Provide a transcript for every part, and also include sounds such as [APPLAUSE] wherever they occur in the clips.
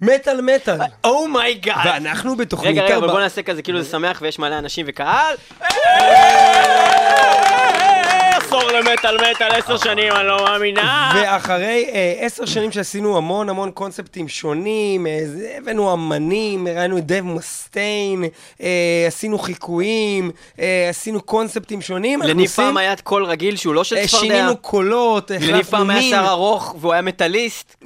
מטאל מטאל. Oh my god. ואנחנו בתוכנית רגע, רגע, אבל בוא נעשה כזה כאילו זה שמח ויש מלא אנשים וקהל. עשור למטאל מטאל, עשר שנים, אני לא מאמינה. ואחרי אה, עשר שנים שעשינו המון המון קונספטים שונים, אה, הבאנו אמנים, ראינו את דייב מאסטיין, אה, עשינו חיקויים, עשינו קונספטים שונים. לניב פעם היה קול רגיל שהוא לא של צפרדע. שינינו קולות, לניב החלפנו פעם היה מין. שיער ארוך והוא היה מטאליסט.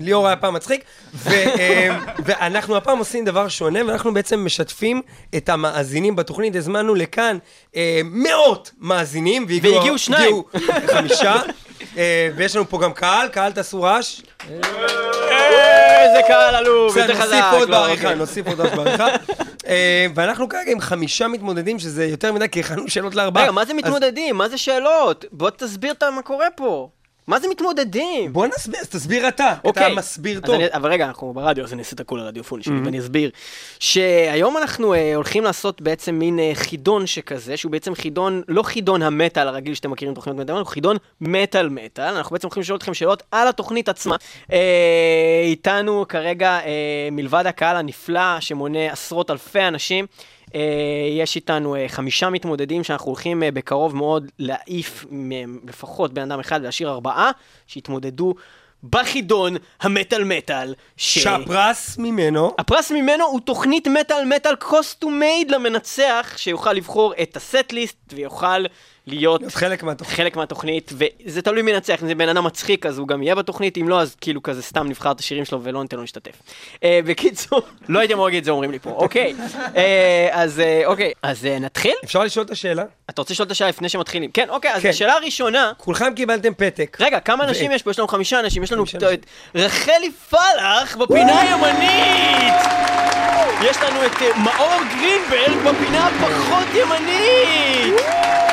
ליאור היה פעם מצחיק, ו, אה, ואנחנו הפעם עושים דבר שונה, ואנחנו בעצם משתפים את המאזינים בתוכנית. הזמנו לכאן אה, מאות מאזינים, והגיעו שניים. הגיעו חמישה, אה, ויש לנו פה גם קהל, קהל תעשו רעש. איזה קהל עלוב, יותר חזק. נוסיף עוד לא, בעריכה, אוקיי. נוסיף עוד בעריכה. אה, ואנחנו כרגע עם חמישה מתמודדים, שזה יותר מדי, כי הכנו שאלות לארבעה. רגע, מה זה מתמודדים? מה זה שאלות? בוא תסביר מה קורה פה. מה זה מתמודדים? בוא נסביר, תסביר אתה, אתה אוקיי. מסביר אז טוב. אני- אבל רגע, אנחנו ברדיו, אז אני אעשה את הקול הרדיופוני שלי, ואני אסביר. שהיום אנחנו אה, הולכים לעשות בעצם מין אה, חידון שכזה, שהוא בעצם חידון, לא חידון המטאל הרגיל שאתם מכירים תוכניות מטאל, הוא חידון מטאל מטאל. אנחנו בעצם הולכים לשאול אתכם שאלות על התוכנית עצמה. אה, איתנו כרגע, אה, מלבד הקהל הנפלא שמונה עשרות אלפי אנשים, יש איתנו אה, חמישה מתמודדים שאנחנו הולכים אה, בקרוב מאוד להעיף לפחות בן אדם אחד ולהשאיר ארבעה שיתמודדו בחידון המטאל מטאל. ש- שהפרס ממנו, הפרס ממנו הוא תוכנית מטאל מטאל קוסטום מייד למנצח שיוכל לבחור את הסט ליסט ויוכל להיות חלק מהתוכנית. חלק מהתוכנית וזה תלוי מי ינצח אם זה בן אדם מצחיק אז הוא גם יהיה בתוכנית אם לא אז כאילו כזה סתם נבחר את השירים שלו ולא ניתן לו להשתתף. אה, בקיצור לא הייתי אמור להגיד את זה אומרים לי פה אוקיי אה, אז אה, אוקיי אז אה, נתחיל אפשר לשאול את השאלה? אתה רוצה לשאול את השאלה לפני שמתחילים כן אוקיי אז כן. השאלה הראשונה כולכם קיבלתם פתק. רגע, כמה אנשים יש פה? יש לנו חמישה אנשים, יש לנו את את רחלי פלח בפינה הימנית! יש לנו את אה, מאור גרינברג בפינה הפחות ימנית!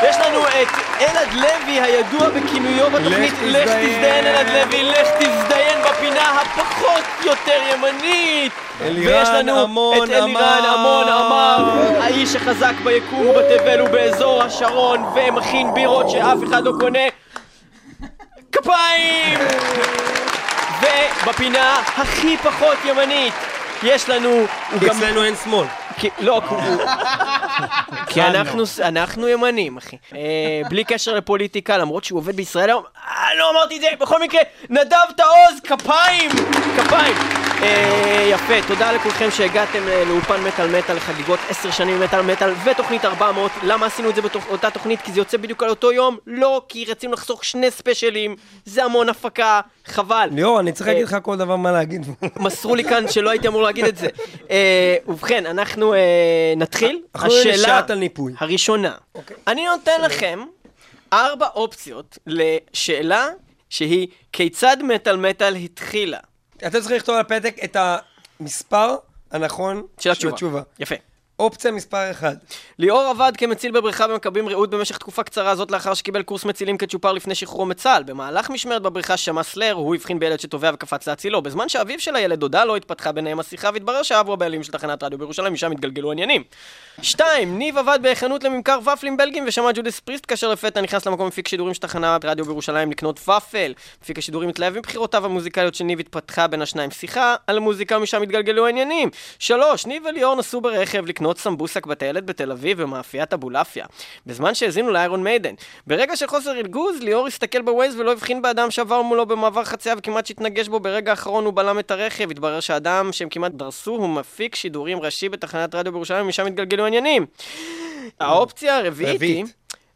יש לנו את אלעד לוי הידוע בכינויו בתוכנית לך תזדיין." אלעד לוי, לך תזדיין בפינה הפחות יותר ימנית! ויש לנו את אלירן. עמון אמר, האיש החזק ביקום ובתבל ובאזור השרון ומכין בירות שאף אחד לא קונה כפיים! [LAUGHS] ובפינה הכי פחות ימנית יש לנו, כי. אצלנו אין שמאל. כי- לא, כי אנחנו ימנים, אחי. אה, בלי קשר לפוליטיקה, למרות שהוא עובד בישראל היום, אה, לא אמרתי את זה, בכל מקרה, נדב תעוז, כפיים! כפיים! אה, יפה, תודה לכולכם שהגעתם אה, לאולפן מטאל מטאל לחגיגות 10 שנים מטאל מטאל ותוכנית 400. למה עשינו את זה באותה תוכנית? כי זה יוצא בדיוק על אותו יום? לא, כי רצינו לחסוך שני ספיישלים, זה המון הפקה, חבל. ליאור, אני צריך אה, להגיד לך כל דבר מה להגיד. מסרו לי כאן שלא הייתי אמור להגיד את זה. ובכן, אנחנו נתחיל. הניפוי. הראשונה. אוקיי. אני נותן לכם ארבע אופציות לשאלה שהיא כיצד מטאל מטאל התחילה. אתה צריך לכתוב על הפתק את המספר הנכון של התשובה. יפה. אופציה מספר 1. ליאור עבד כמציל בבריכה במכבים רעות במשך תקופה קצרה זאת לאחר שקיבל קורס מצילים כצ'ופר לפני שחרורו מצה"ל. במהלך משמרת בבריכה שמע סלר, הוא הבחין בילד שטובע וקפץ להצילו. בזמן שאביו של הילד דודה לא התפתחה ביניהם השיחה והתברר שאב הבעלים של תחנת רדיו בירושלים, משם התגלגלו העניינים. 2. ניב עבד בחנות לממכר ופלים בלגים ושמע Judas Priest כאשר לפתע נכנס למקום מפיק שידורים של תחנת רדיו בירושלים לקנות ופל. מפיק השידורים התלהב מבחירותיו המוזיקליות של ניב התפתחה בין השניים שיחה על מוזיקה ומשם התגלגלו העניינים. 3. ניב וליאור נסעו ברכב לקנות סמבוסק בטיילת בתל אביב במאפיית אבולעפיה. בזמן שהאזינו ל Iron Maiden. ברגע של חוסר ריכוז, ליאור הסתכל בווייז ולא הבחין באדם שעבר מולו במעבר חצייה וכמעט שהתנגש בו ברגע האחרון הוא בלם את הרכב. התברר שהאדם שהם כמעט דרסו הוא מפיק שידורים ראשי בתחנת רדיו בירושלים ומשם התגלגלו העניינים. האופציה הרביעית היא...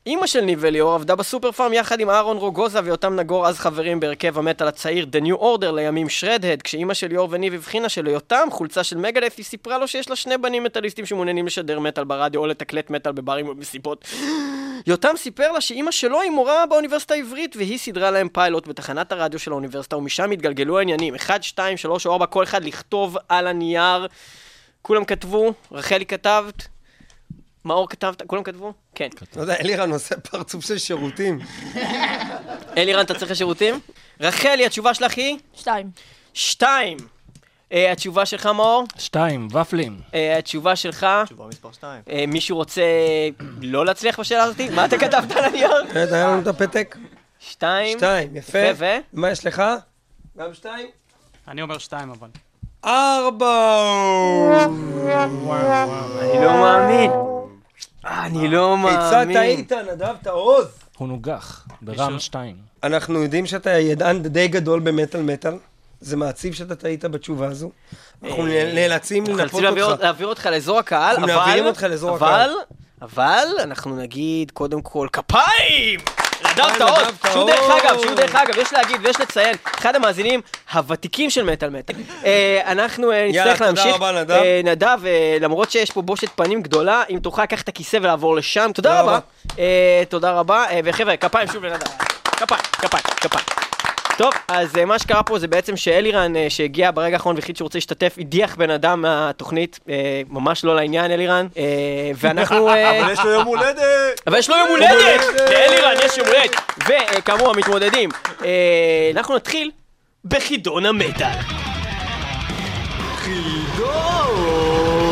אימא של ניב וליאור עבדה בסופר פארם יחד עם אהרון רוגוזה ויותם נגור אז חברים בהרכב המטאל הצעיר The New Order לימים שרדהד כשאימא של ליאור וניב הבחינה שליותם חולצה של מגדף היא סיפרה לו שיש לה שני בנים מטאליסטים שמעוניינים לשדר מטאל ברדיו או לתקלט מטאל בברים ובמסיבות. יותם סיפר לה שאימא שלו היא מורה באוניברסיטה העברית והיא סידרה להם פיילוט בתחנת הרדיו של האוניברסיטה ומשם התגלגלו העניינים. 1, 2, 3 או 4 כל אחד לכתוב על הנייר. כולם כתבו, רחלי כתבת מאור כתבת, כולם כתבו? כן. לא יודע, אלירן עושה פרצוף של שירותים. אלירן, אתה צריך שירותים? רחלי, התשובה שלך היא? שתיים. שתיים. אה, התשובה שלך, מאור? שתיים, ופלים. אה, התשובה שלך? תשובה מספר 2. אה, מישהו רוצה לא להצליח בשאלה הזאת? מה אתה כתבת על הנייר? רגע, היה לנו את הפתק. שתיים. שתיים, יפה. יפה, ו? מה יש לך? גם שתיים? אני אומר שתיים אבל. ארבע! אני לא מאמין. אני לא כיצד מאמין. טעית, נדב תעוז? הוא נוגח, ברם 2. אנחנו יודעים שאתה ידען די גדול במטאל מטאל. זה מעציב שאתה טעית בתשובה הזו. אנחנו אה, נאלצים אנחנו לנפות נאלצים להעביר- אותך. להעביר אותך לאזור הקהל, אנחנו אבל... מעבירים אותך לאזור הקהל. אבל אנחנו נגיד קודם כל כפיים! נדב נדב שהוא דרך. אגב, שהוא דרך אגב, יש להגיד ויש לציין, אחד המאזינים הוותיקים של מטאל מטאל. [LAUGHS] אה, אנחנו אה, יאללה, נצטרך תודה להמשיך. רבה, נדב. אה, נדב, למרות שיש פה בושת פנים גדולה, אם תוכל לקחת את הכיסא ולעבור לשם, תודה תודה רבה. תודה רבה, וחבר'ה, כפיים שוב לנדב. כפיים, כפיים, כפיים. טוב, אז אה, מה שקרה פה זה בעצם שאלירן, אה, שהגיע ברגע האחרון והחליט שהוא רוצה להשתתף, הדיח בן אדם מהתוכנית, אה, ממש לא לעניין, אלירן, ואנחנו... [LAUGHS] אבל יש לו יום הולדת! אבל יש לו יום הולדת! לאלירן יש יום הולדת! וכאמור, המתמודדים, אנחנו נתחיל בחידון המטאל. חידון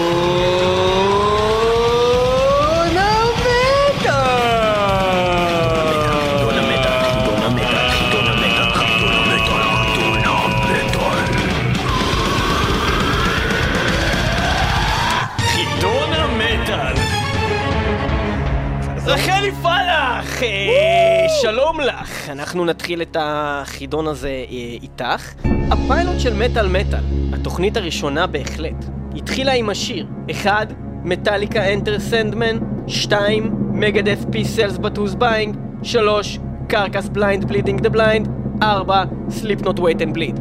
שלום לך! אנחנו נתחיל את החידון הזה אה, איתך. הפיילוט של מטאל מטאל, התוכנית הראשונה בהחלט, התחילה עם השיר 1. Metallica Enter Sandman 2. Megadeth Peace Sells but Who's Buying 3. Carcass Blind Bleeding the Blind 4. Slipknot Wait and Bleed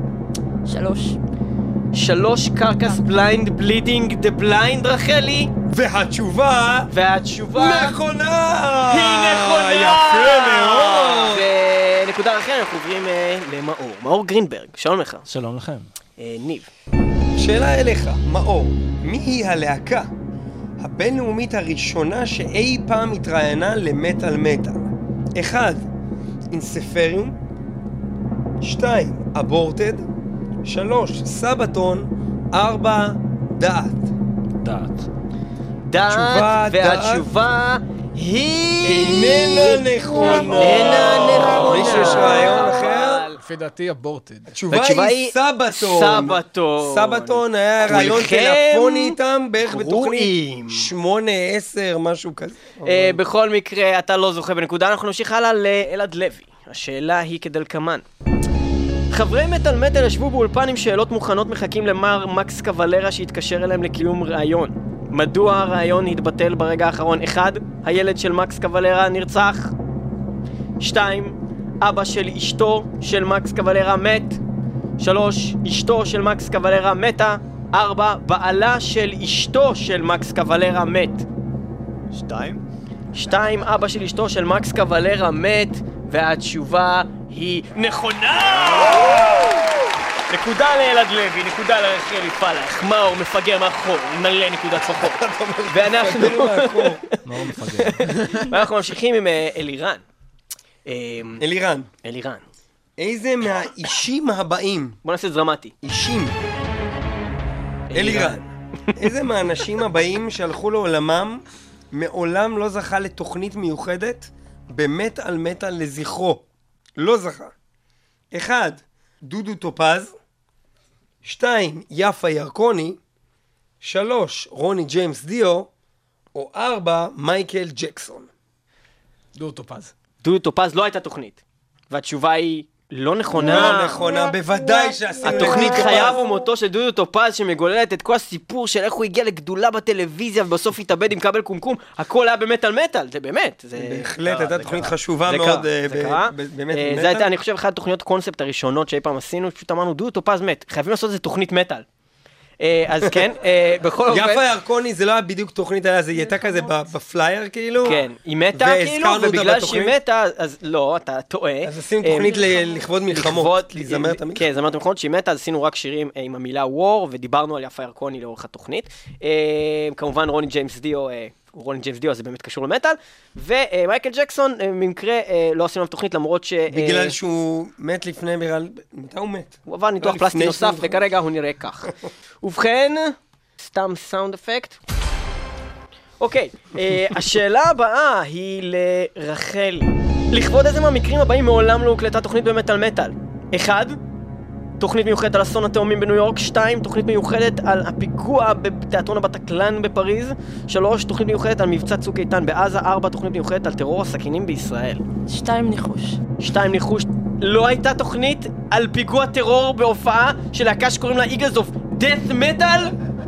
שלוש. 3. Carcass Blind Bleeding the Blind רחלי והתשובה... והתשובה... נכונה! היא נכונה! יפה מאוד! ונקודה אחרת, אנחנו עוברים אה, למאור. מאור גרינברג, שלום לך. שלום לכם. אה, ניב. שאלה אליך, מאור, מי היא הלהקה הבינלאומית הראשונה שאי פעם התראיינה למטאל מטאל? 1. אינספריום 2. אבורטד 3. סבתון 4. דעת דעת. דעת, תשובה, והתשובה היא... איננה נכונה איננה נכונה. מישהו יש רעיון אחר? לפי דעתי אבורטד. התשובה היא סבתון. סבתון. סבתון היה רעיון טלפוני איתם בערך. בתוכנית 8-10, משהו כזה. אה, בכל מקרה, אתה לא זוכה בנקודה, אנחנו נמשיך הלאה לאלעד לוי. השאלה היא כדלקמן. חברי מטאל מטאל ישבו באולפן עם שאלות מוכנות מחכים למר מקס קוולרה שהתקשר אליהם לקיום ראיון. מדוע הראיון התבטל ברגע האחרון? 1. הילד של מקס קוולרה נרצח. 2. אבא של אשתו של מקס קוולרה מת. 3. אשתו של מקס קוולרה מתה. 4. בעלה של אשתו של מקס קוולרה מת. שתיים? שתיים, אבא של אשתו של מקס קוולרה מת, והתשובה היא נכונה! נקודה לאלעד לוי, נקודה לרחלי פלח, מאור מפגר מאחור, מלא נקודת פחות. ואנחנו מאור מפגר. ואנחנו ממשיכים עם אה, אלירן. אה, אלירן, אלירן. איזה מהאישים הבאים, בוא נעשה את זה דרמטי. אישים, אלירן, איזה מהאנשים הבאים שהלכו לעולמם מעולם לא זכה לתוכנית מיוחדת במטאל מטאל לזכרו? לא זכה. אחד, דודו טופז, שתיים, יפה ירקוני, שלוש, רוני ג'יימס דיו, או ארבע, מייקל ג'קסון. דור טופז. דודו טופז לא הייתה תוכנית. והתשובה היא לא נכונה. לא נכונה, בוודאי שעשינו... התוכנית את זה. חייו ומותו של דודו טופז שמגוללת את כל הסיפור של איך הוא הגיע לגדולה בטלוויזיה ובסוף התאבד עם כבל קומקום, הכל היה במטאל מטאל, זה באמת, זה... בהחלט, הייתה תוכנית חשובה מאוד, זה קרה. זה הייתה, אני חושב, אחת התוכניות קונספט הראשונות שאי פעם עשינו, פשוט אמרנו, דודו טופז מת, חייבים לעשות איזה תוכנית מטאל. אה, אז כן, אה, בכל אופן... יפה ירקוני זה לא היה בדיוק תוכנית, היה- זה היא הייתה כזה בפלייר כאילו. כן, היא מתה כאילו, ובגלל שהיא. מתה, אז לא, אתה טועה. אז עשינו אה, תוכנית ל- לכבוד מלחמות, לכבוד- כי זמרת המלחמות. כן, זמרת המלחמות שהיא מתה, אז עשינו רק שירים אה, עם המילה war, ודיברנו על יפה ירקוני לאורך התוכנית. אה, כמובן רוני ג'יימס דיו, אה, רוני ג'יימס דיו זה באמת קשור למטאל, ומייקל ג'קסון, אה, במקרה אה, לא עשינו עליו תוכנית למרות ש... אה, בגלל שהוא מת לפני, בגלל... מתי הוא מת? הוא עבר ניתוח לא, פלסטי נוסף. וכרגע הוא נראה כך. [LAUGHS] ובכן, סתם סאונד אפקט. אוקיי, אה, השאלה הבאה היא לרחלי. לכבוד איזה מהמקרים הבאים מעולם לא הוקלטה תוכנית במטאל מטאל? אחד, תוכנית מיוחדת על אסון התאומים בניו יורק, 2. תוכנית מיוחדת על הפיגוע בתיאטרון הבטקלן בפריז, 3. תוכנית מיוחדת על מבצע צוק איתן בעזה, 4. תוכנית מיוחדת על טרור הסכינים בישראל. שתיים ניחוש. 2. ניחוש, לא הייתה תוכנית על פיגוע טרור בהופעה של להקה שקוראים לה איגלס אוף דאט מטאל?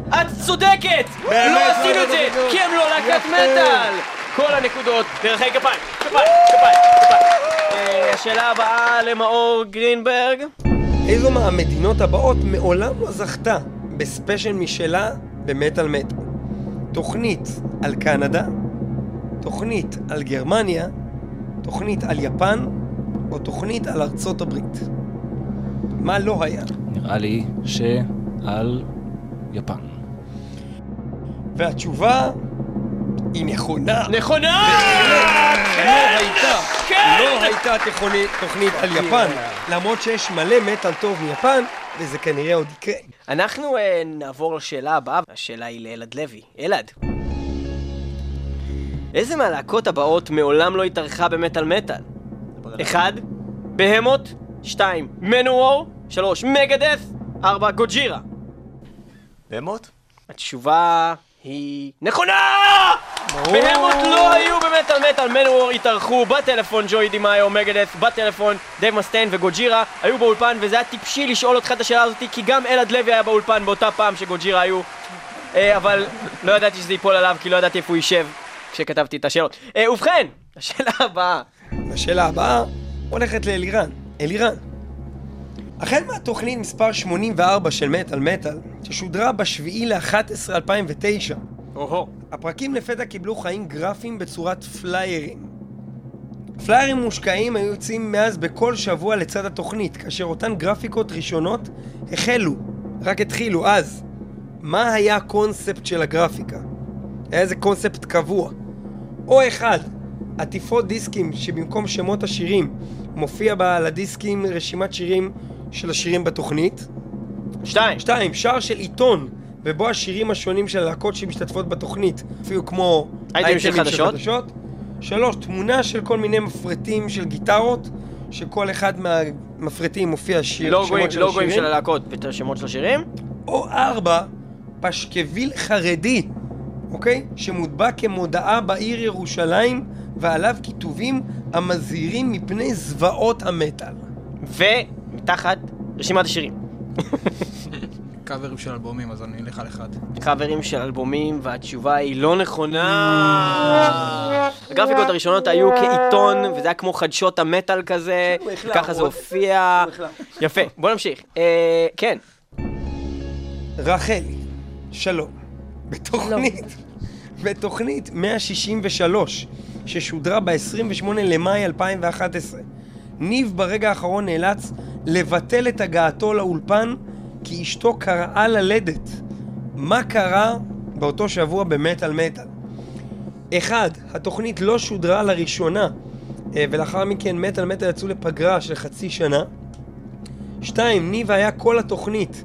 את צודקת! לא עשינו את זה, כי הם לא להקת מטאל! כל הנקודות, דרכי כפיים, כפיים, כפיים, כפיים. אה, השאלה הבאה למאור גרינברג. איזו מהמדינות הבאות מעולם לא זכתה בספיישל משלה במטאל מטאל? תוכנית על קנדה, תוכנית על גרמניה, תוכנית על יפן, או תוכנית על ארצות הברית. מה לא היה? נראה לי שעל יפן. והתשובה היא נכונה. נכונה! לא הייתה, כן! לא הייתה תכונית- תוכנית על יפן, למרות שיש מלא מטאל טוב מיפן, וזה כנראה עוד יקרה. אנחנו אה, נעבור לשאלה הבאה, השאלה היא לאלעד לוי. אלעד. איזה מהלהקות הבאות מעולם לא התארחה במטאל מטאל? 1. Behemoth 2. Manowar 3. Megadeth 4. Gojira Behemoth? התשובה היא נכונה! Behemoth לא היו במטאל מטאל, Manowar התארחו בטלפון ג'וי דימאיו, Megadeth, בטלפון דייב מסטיין ו Gojira היו באולפן וזה היה טיפשי לשאול אותך את השאלה הזאת כי גם אלעד לוי היה באולפן באותה פעם ש Gojira היו אה, אבל לא ידעתי שזה ייפול עליו כי לא ידעתי איפה הוא יישב כשכתבתי את השאלות. אה, ובכן, השאלה הבאה השאלה הבאה הולכת לאלירן. אלירן. החל מהתוכנית מספר 84 של מטאל מטאל, ששודרה ב-7 ל-11 2009, או-הו. הפרקים לפתע קיבלו חיים גרפיים בצורת פליירים. פליירים מושקעים היו יוצאים מאז בכל שבוע לצד התוכנית, כאשר אותן גרפיקות ראשונות החלו, רק התחילו אז. מה היה הקונספט של הגרפיקה? היה איזה קונספט קבוע. או אחד, עטיפות דיסקים שבמקום שמות השירים מופיע בה על הדיסקים רשימת שירים של השירים בתוכנית. שתיים. שתיים, שער של עיתון, ובו השירים השונים של הלהקות שמשתתפות בתוכנית, הופיעו כמו אייטמים של חדשות. שלוש, תמונה של כל מיני מפרטים של גיטרות, שכל אחד מהמפרטים מופיע שיר, לוגוים, שמות של לוגוים של השירים. הלהקות ואת השמות של השירים. או ארבע, פשקוויל חרדי, אוקיי? שמוטבע כמודעה בעיר ירושלים, ועליו כיתובים המזהירים מפני זוועות המטאל. ומתחת רשימת השירים. קאברים של אלבומים, אז אני אלך על אחד. חברים של אלבומים, והתשובה היא לא נכונה. הגרפיקות הראשונות היו כעיתון, וזה היה כמו חדשות המטאל כזה, ככה זה הופיע. יפה, בוא נמשיך. אה, כן, רחלי, שלום. בתוכנית, בתוכנית 163, ששודרה ב-28 למאי 2011, ניב ברגע האחרון נאלץ לבטל את הגעתו לאולפן כי אשתו קראה ללדת. מה קרה באותו שבוע במטאל מטאל? אחד, התוכנית לא שודרה לראשונה, אה, ולאחר מכן מטאל מטאל יצאו לפגרה של חצי שנה. שתיים, ניב היה כל התוכנית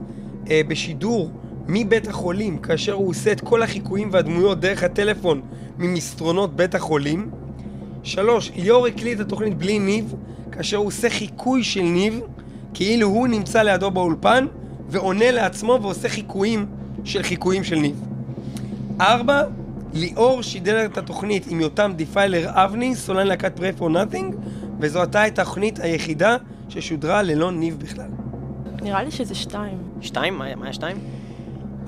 אה, בשידור מבית החולים, כאשר הוא עושה את כל החיקויים והדמויות דרך הטלפון ממסדרונות בית החולים. שלוש, ליאור הקליט את התוכנית בלי ניב, כאשר הוא עושה חיקוי של ניב, כאילו הוא נמצא לידו באולפן, ועונה לעצמו ועושה חיקויים של חיקויים של ניב. ארבע, ליאור שידר את התוכנית עם יותם דיפיילר אבני, סולן להקת Prey for Nothing, וזו הייתה התוכנית היחידה ששודרה ללא ניב בכלל. נראה לי שזה שתיים. שתיים? מה היה שתיים?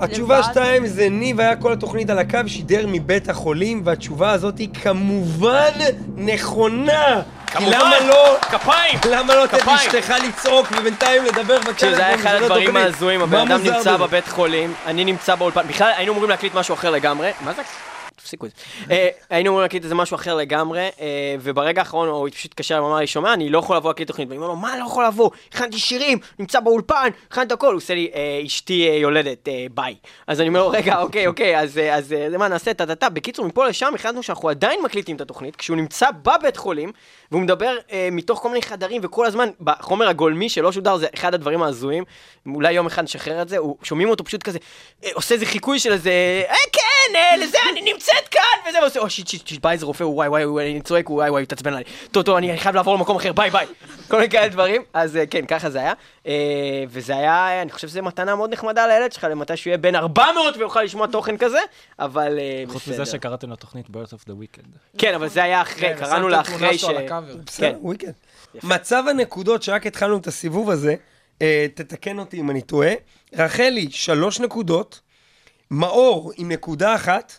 התשובה. שתיים זה ניב היה כל התוכנית על הקו, שידר מבית החולים, והתשובה הזאת היא כמובן נכונה! כי למה לא... כפיים! למה לא לתת. לאשתך לצעוק ובינתיים לדבר בטלפון? זה היה אחד לא הדברים תוכנית? ההזויים, הבן אדם נמצא? בבית חולים, אני נמצא באולפן, בכלל היינו אמורים להקליט משהו אחר לגמרי, מה זה? תפסיקו את זה. אה, היינו אמורים להקליט איזה משהו אחר לגמרי, אה, וברגע האחרון הוא פשוט התקשר ואמר לי, שומע, אני לא יכול לבוא להקליט תוכנית, ואני אומר לו, מה לא יכול לבוא? הכנתי שירים, נמצא באולפן, הכנתי הכל, הוא עושה לי, "אה, אשתי יולדת, ביי. אז אני אומר לו, רגע, אוקיי, אוקיי, אז מה נעשה, טה-טה-טה. בקיצור, מפה לשם החלטנו שאנחנו עדיין מקליטים את התוכנית, כשהוא נמצא בבית חולים, והוא מדבר מתוך כל מיני חדרים, וכל הזמן, בחומר הגולמי שלא שודר, זה אחד הדברים ההזויים. אולי יום אחד נשחרר את זה, שומעים אותו פשוט כזה, עושה איזה חיקוי של איזה, אה, כן, אה, לזה, אני נמצאת כאן! וזה, ועושה, oh shit, shit, shit, בא איזה רופא, וואי, וואי, וואי, אני צועק, וואי, וואי, מתעצבן עליי. טוב, טוב, אני חייב לעבור למקום אחר, ביי, ביי. כל מיני כאלה דברים. אז אה, כן, ככה זה היה. אה, וזה היה, אני חושב שזו מתנה מאוד נחמדה לילד שלך, למתי שהוא יהיה בן 400 ויוכל לשמוע תוכן כזה, אבל אה, חוץ בסדר. מזה שקראתם לתוכנית birth of the weekend. כן, אבל זה היה אחרי, כן, קראנו לה אחרי ש... בסדר, כן. וויקנד. מצב הנקודות, שרק התחלנו את הסיבוב הזה, תתקן אותי אם אני טועה. רחלי, שלוש נקודות, מאור עם נקודה אחת,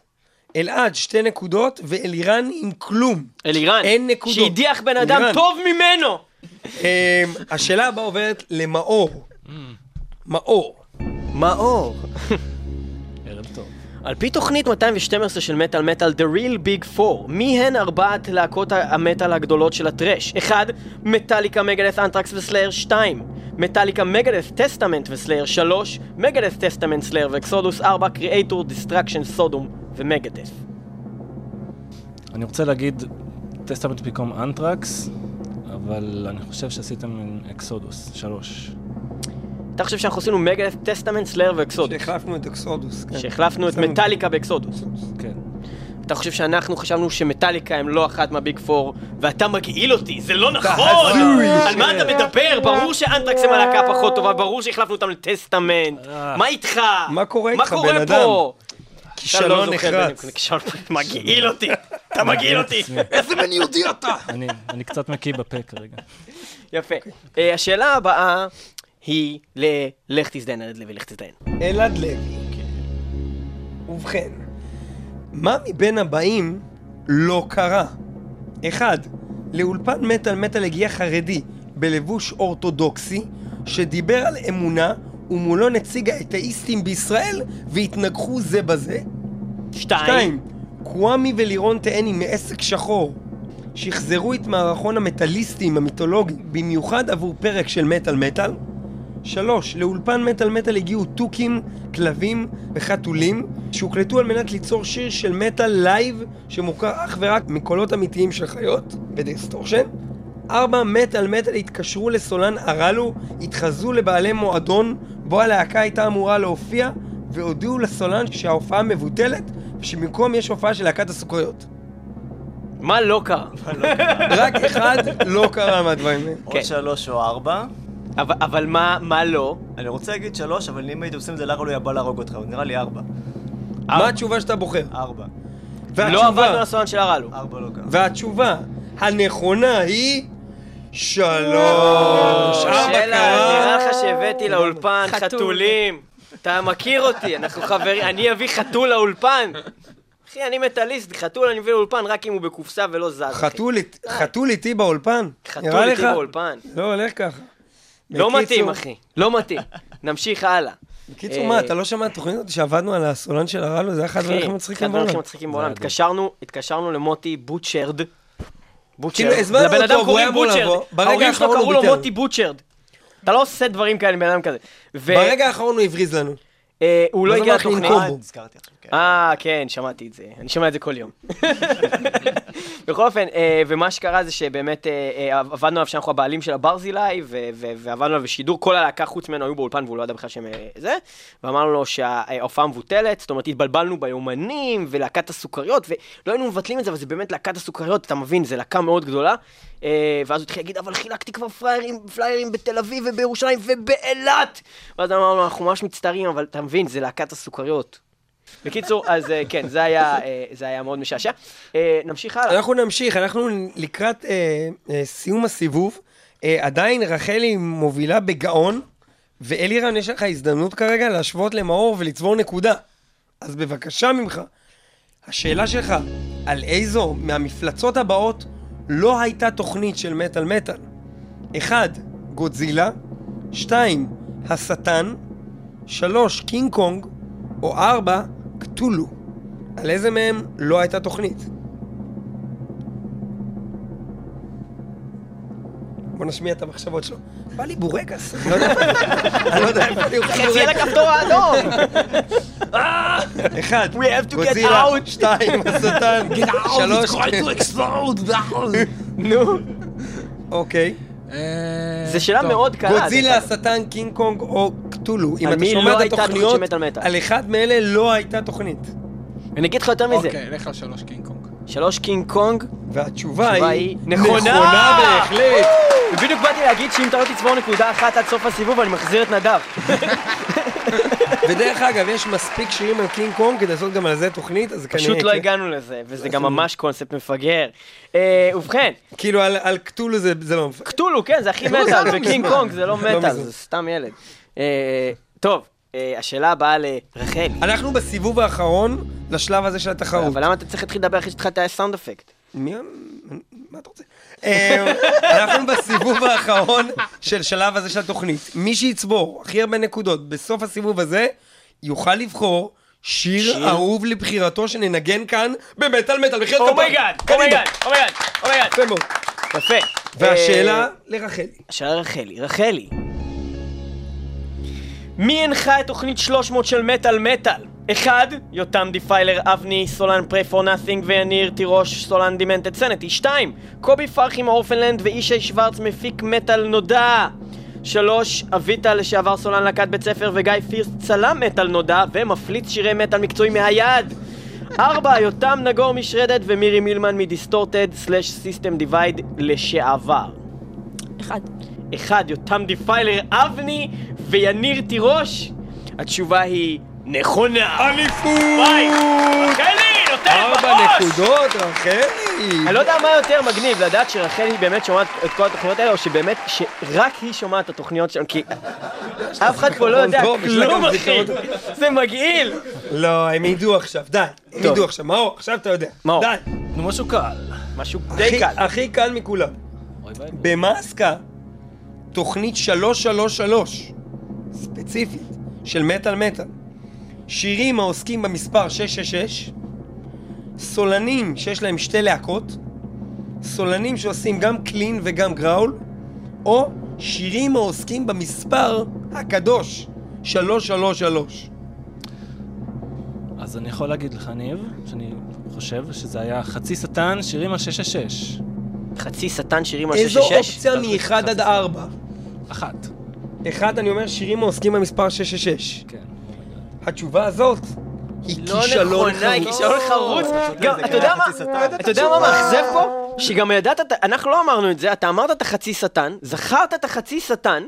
אלעד, שתי נקודות, ואלירן עם כלום. אלירן, אין נקודות. שהדיח בן אדם אלירן. טוב ממנו! אה, השאלה הבאה עוברת למאור. מאור. מאור. על פי תוכנית 212 של מטאל מטאל The Real Big 4, מי הן ארבעת להקות המטאל הגדולות של ה thrash? 1. Metallica, Megadeth, Anthrax ו Slayer 2. Metallica, Megadeth, Testament ו Slayer 3. Megadeth, Testament, Slayer ו Exodus 4. Kreator, Destruction, Sodom ו Megadeth. אני רוצה להגיד Testament במקום אנטרקס, אבל אני חושב שעשיתם Exodus, שלוש. אתה חושב שאנחנו עשינו Megadeth, Testament, Slayer ו Exodus? שהחלפנו את Exodus. כן. שהחלפנו את Metallica ב Exodus. כן. אתה חושב שאנחנו חשבנו שמטאליקה הם לא אחת מה Big Four, ואתה מגעיל אותי, זה לא נכון! על מה אתה מדבר? ברור שאנטרקס הם הלהקה פחות טובה, ברור שהחלפנו אותם ל Testament. אה. מה איתך? מה קורה איתך, בן? אדם? לא כישלון נחרץ. כישלון [LAUGHS] מגעיל אותי, [LAUGHS] אתה מגעיל אותי. איזה מין יהודי אתה? אני, אני קצת מקיא בפה כרגע. יפה. אה, השאלה הבאה היא ל... לך תזדיין, ילד לוי, לך תזדיין. אלעד לוי. ובכן, מה מבין הבאים לא קרה? אחד, לאולפן מטאל מטאל הגיע חרדי בלבוש אורתודוקסי שדיבר על אמונה ומולו נציג האתאיסטים בישראל והתנגחו זה בזה. שתיים. שתיים, קוואמי ולירון תאני מעסק שחור שחזרו את מערכון המטאליסטים המיתולוגי במיוחד עבור פרק של מטאל מטאל. שלוש, לאולפן מטאל מטאל הגיעו תוכים, כלבים וחתולים שהוקלטו על מנת ליצור שיר של מטאל לייב שמוכר אך ורק מקולות אמיתיים של חיות בדיסטורשן. ארבע, מטאל מטאל התקשרו לסולן ארלו, התחזו לבעלי מועדון בו הלהקה הייתה אמורה להופיע והודיעו לסולן שההופעה מבוטלת ושבמקום יש הופעה של להקת הסוכריות. מה לא קרה? [LAUGHS] רק אחד לא קרה מהדברים האלה. עוד שלוש או ארבע. אבל- אבל מה מה לא? אני רוצה להגיד שלוש, אבל אם הייתם עושים את זה לארלו היה בא להרוג אותך, נראה לי ארבע. מה התשובה שאתה בוחר? ארבע. לא עבדנו על הסולן של הרלו. ארבע לא קרה. והתשובה הנכונה היא שלוש. ארבע שאלה, קרה. נראה לך שהבאתי לאולפן חתול. חתולים. אתה מכיר אותי, אנחנו חברים, אני אביא חתול לאולפן. אחי, אני מטאליסט, חתול אני מביא לאולפן רק אם הוא בקופסה ולא זז. אחי. חתול אית- חתול איתי באולפן? חתול איתי? באולפן. לא הולך ככה. לא מתאים, אחי. לא מתאים. נמשיך הלאה. בקיצור, אה, מה, אתה לא שמע את התוכנית הזאת שעבדנו על הסולן של הרלו? זה היה אחד הדברים הכי מצחיקים אחד הדברים הכי בעולם. מצחיקים בעולם. התקשרנו, התקשרנו למוטי בוטשרד. כאילו, בוטשרד. הזמנו לבן אדם קוראים בוטשרד. ההורים שלו קראו לו. מוטי בוטשרד. אתה לא עושה דברים כאלה עם בן אדם כזה. ברגע האחרון הוא הבריז לנו. אה, הוא לא זה הגיע לתוכנית. אה, כן. אה, כן, שמעתי את זה. אני שומע את זה כל יום. [LAUGHS] בכל אופן, אה, ומה שקרה זה שבאמת אה, אה, עבדנו עליו שאנחנו הבעלים של הברזילי, ועבדנו עליו בשידור, כל הלהקה חוץ ממנו היו באולפן והוא לא ידע בכלל שהם זה, ואמרנו לו שההופעה מבוטלת, זאת אומרת, התבלבלנו ביומנים, ולהקת הסוכריות, ולא היינו מבטלים את זה, אבל זה באמת להקת הסוכריות, אתה מבין, זו להקה מאוד גדולה. ואז הוא התחיל להגיד, אבל חילקתי כבר פליירים, פליירים בתל אביב ובירושלים ובאילת! ואז אמרנו אנחנו ממש מצטערים, אבל אתה מבין, זה להקת הסוכריות. בקיצור, אז אה, כן, זה היה, אה, זה היה מאוד משעשע. אה, נמשיך הלאה. אנחנו נמשיך, אנחנו לקראת אה, אה, סיום הסיבוב. אה, עדיין רחלי מובילה בגאון, ואלירן, יש לך הזדמנות כרגע להשוות למאור ולצבור נקודה. אז בבקשה ממך, השאלה שלך, על איזו מהמפלצות הבאות לא הייתה תוכנית של מטאל מטאל? 1. גודזילה 2. השטן 3. קינג קונג או 4. קטולו על איזה מהם לא הייתה תוכנית? בוא נשמיע את המחשבות שלו. בא לי בורקס, אני [LAUGHS] לא יודע איפה- אני לא יודע איפה אני אוכל חצי על בורקס. הכפתור האדום! אחד, We have to get גודזילה, out. שתיים, [LAUGHS] השטן, שלוש, נו. אוקיי. אה, זו שאלה. מאוד קלה. גודזילה. השטן, קינג קונג או קטולו. אם אתה שומע לא את התוכניות? על אחד מאלה לא הייתה תוכנית. אני אגיד לך יותר מזה. אוקיי, לך על שלוש קינג קונג. שלוש קינג קונג, והתשובה התשובה היא היא נכונה! נכונה בהחלט. ובדיוק באתי להגיד שאם אתה לא תצבור נקודה אחת עד סוף הסיבוב, אני מחזיר את נדב. [LAUGHS] ודרך אגב, יש מספיק שירים על קינג קונג כדי לעשות גם על זה תוכנית, אז כנראה... פשוט לא כן. הגענו לזה, וזה גם ממש קונספט מפגר. אה, ובכן, כאילו על- קטולו זה לא... מפ- קטולו, כן, זה הכי לא מטאל. וקינג קונג זה לא מטאל, מזמן. זה סתם ילד. אה, טוב, אה, השאלה הבאה לרחלי. אנחנו בסיבוב האחרון לשלב הזה של התחרות. אבל למה אתה צריך להתחיל לדבר אחרי שהתחלת sound effect? מי... מה אתה רוצה? אה, [LAUGHS] אנחנו בסיבוב האחרון של שלב הזה של התוכנית. מי שיצבור הכי הרבה נקודות בסוף הסיבוב הזה, יוכל לבחור שיר? אהוב לבחירתו שננגן כאן במטאל מטאל. אומייגאד. אומייגאד, אומייגאד, אומייגאד. יפה מאוד. יפה. והשאלה אה, לרחלי. השאלה לרחלי. רחלי. מי הנחה את תוכנית 300 של מטאל מטאל? 1. יותם דיפיילר, אבני, סולן Prey for Nothing ויניר תירוש, סולן Demented Sanity 2. קובי פרחי מאורפנלנד וישי שוורץ מפיק מטאל נודע 3. אביטל לשעבר סולן להקת בית ספר וגיא פירס צלם מטאל נודע ומפליץ שירי מטאל מקצועי מהיד 4. יותם נגור משרדת ומירי מילמן מדיסטורטד סלאש סיסטם דיווייד לשעבר אחד. אחד, יותם דיפיילר, אבני ויניר תירוש? התשובה היא נכונה. אליפות! וואי, רחלי, נותנת ארבע בראש! נקודות, רחלי! אני לא יודע מה יותר מגניב, לדעת שרחלי באמת שומעת את כל התוכניות האלה, או שבאמת, שרק היא שומעת את התוכניות שלנו, כי אף אחד פה לא יודע כלום, אחי. זה מגעיל. לא, הם ידעו עכשיו, די. הם. ידעו עכשיו. מאור, עכשיו אתה יודע. מאור. די. נו, משהו קל. משהו די קל. הכי קל מכולם. עסקה תוכנית 333, ספציפית, של מטאל מטאל? שירים העוסקים במספר 666, סולנים שיש להם שתי להקות, סולנים שעושים גם קלין וגם גראול, או שירים העוסקים במספר הקדוש 333. אז אני יכול להגיד לך, ניב, שאני חושב שזה היה חצי שטן, שירים על 666. חצי שטן שירים על איזו 666? אופציה מ-1 עד 4? אחת. אחד, אני אומר שירים העוסקים במספר 666. כן. התשובה הזאת היא לא כישלון נכונה, היא חרוץ. כישלון חרוץ. גם, זה אתה יודע מה. אתה יודע מה מאכזב פה? שגם ידעת, אנחנו לא אמרנו את זה, אתה אמרת את החצי שטן, זכרת את החצי שטן,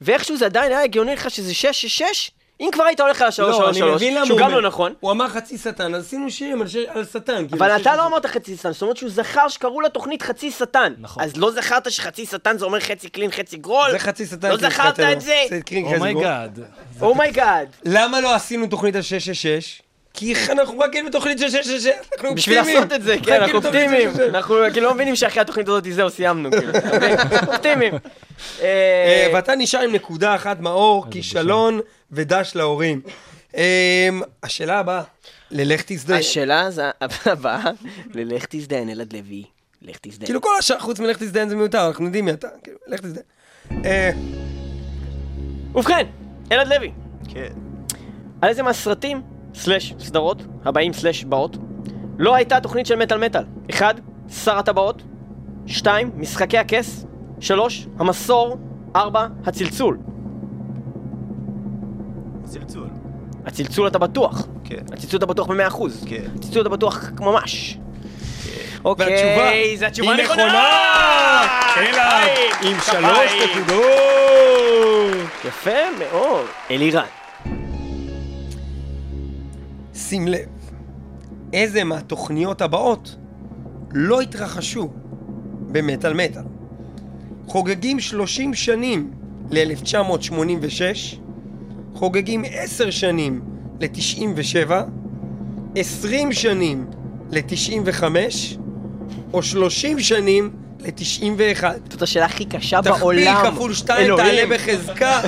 ואיכשהו זה עדיין היה הגיוני לך שזה 666, אם כבר היית הולך על לא, אני ה-333, מבין למה שהוא הוא גם אומר. לא נכון, הוא אמר חצי שטן, אז עשינו שירים על שטן. כאילו, אבל אתה לא אמרת חצי שטן, זאת אומרת שהוא זכר שקראו לתוכנית חצי שטן. נכון. אז לא זכרת שחצי שטן זה אומר חצי clean, חצי growl? זה חצי שטן. לא כאילו, זכרת. את זה? חצי growl. Oh my God. Oh my God. למה לא עשינו תוכנית על 666? כי אנחנו מחכים בתוכנית של 666, אנחנו בשביל אופטימיים. לעשות את זה, כן, אנחנו אופטימיים. 666. אנחנו כאילו לא מבינים שאחרי התוכנית הזאת זהו, סיימנו, כאילו. [LAUGHS] אופטימיים. אה, אה, ואתה נשאר עם נקודה אחת, מאור, כישלון ודש להורים. אה, השאלה הבאה, ללך תזדיין. השאלה הבאה, ללך תזדיין אלעד לוי. לך תזדיין. כאילו כל השאר חוץ מלך תזדיין זה מיותר, אנחנו יודעים מי אתה. כאילו, לך תזדיין. ובכן, אלעד לוי, כן. על איזה מהסרטים, סלאש סדרות, הבאים סלאש באות, לא הייתה תוכנית של מטאל מטאל? 1. שר הטבעות 2. משחקי הכס 3. המסור 4. הצלצול צלצול. הצלצול אתה בטוח. כן. הצלצול אתה בטוח במאה אחוז. כן. הצלצול אתה בטוח ממש. והתשובה אוקיי, זה התשובה הנכונה! נכונה! אלעד, כפיים, עם שלוש. נקודות! יפה מאוד. אלירן. שים לב, איזה מהתוכניות הבאות לא התרחשו במטאל מטאל. חוגגים 30 שנים ל-1986, חוגגים 10 שנים ל-97, 20 שנים ל-95, או 30 שנים ל-91. זאת השאלה הכי קשה תכפיל בעולם. כפול 2 תעלה. בחזקה,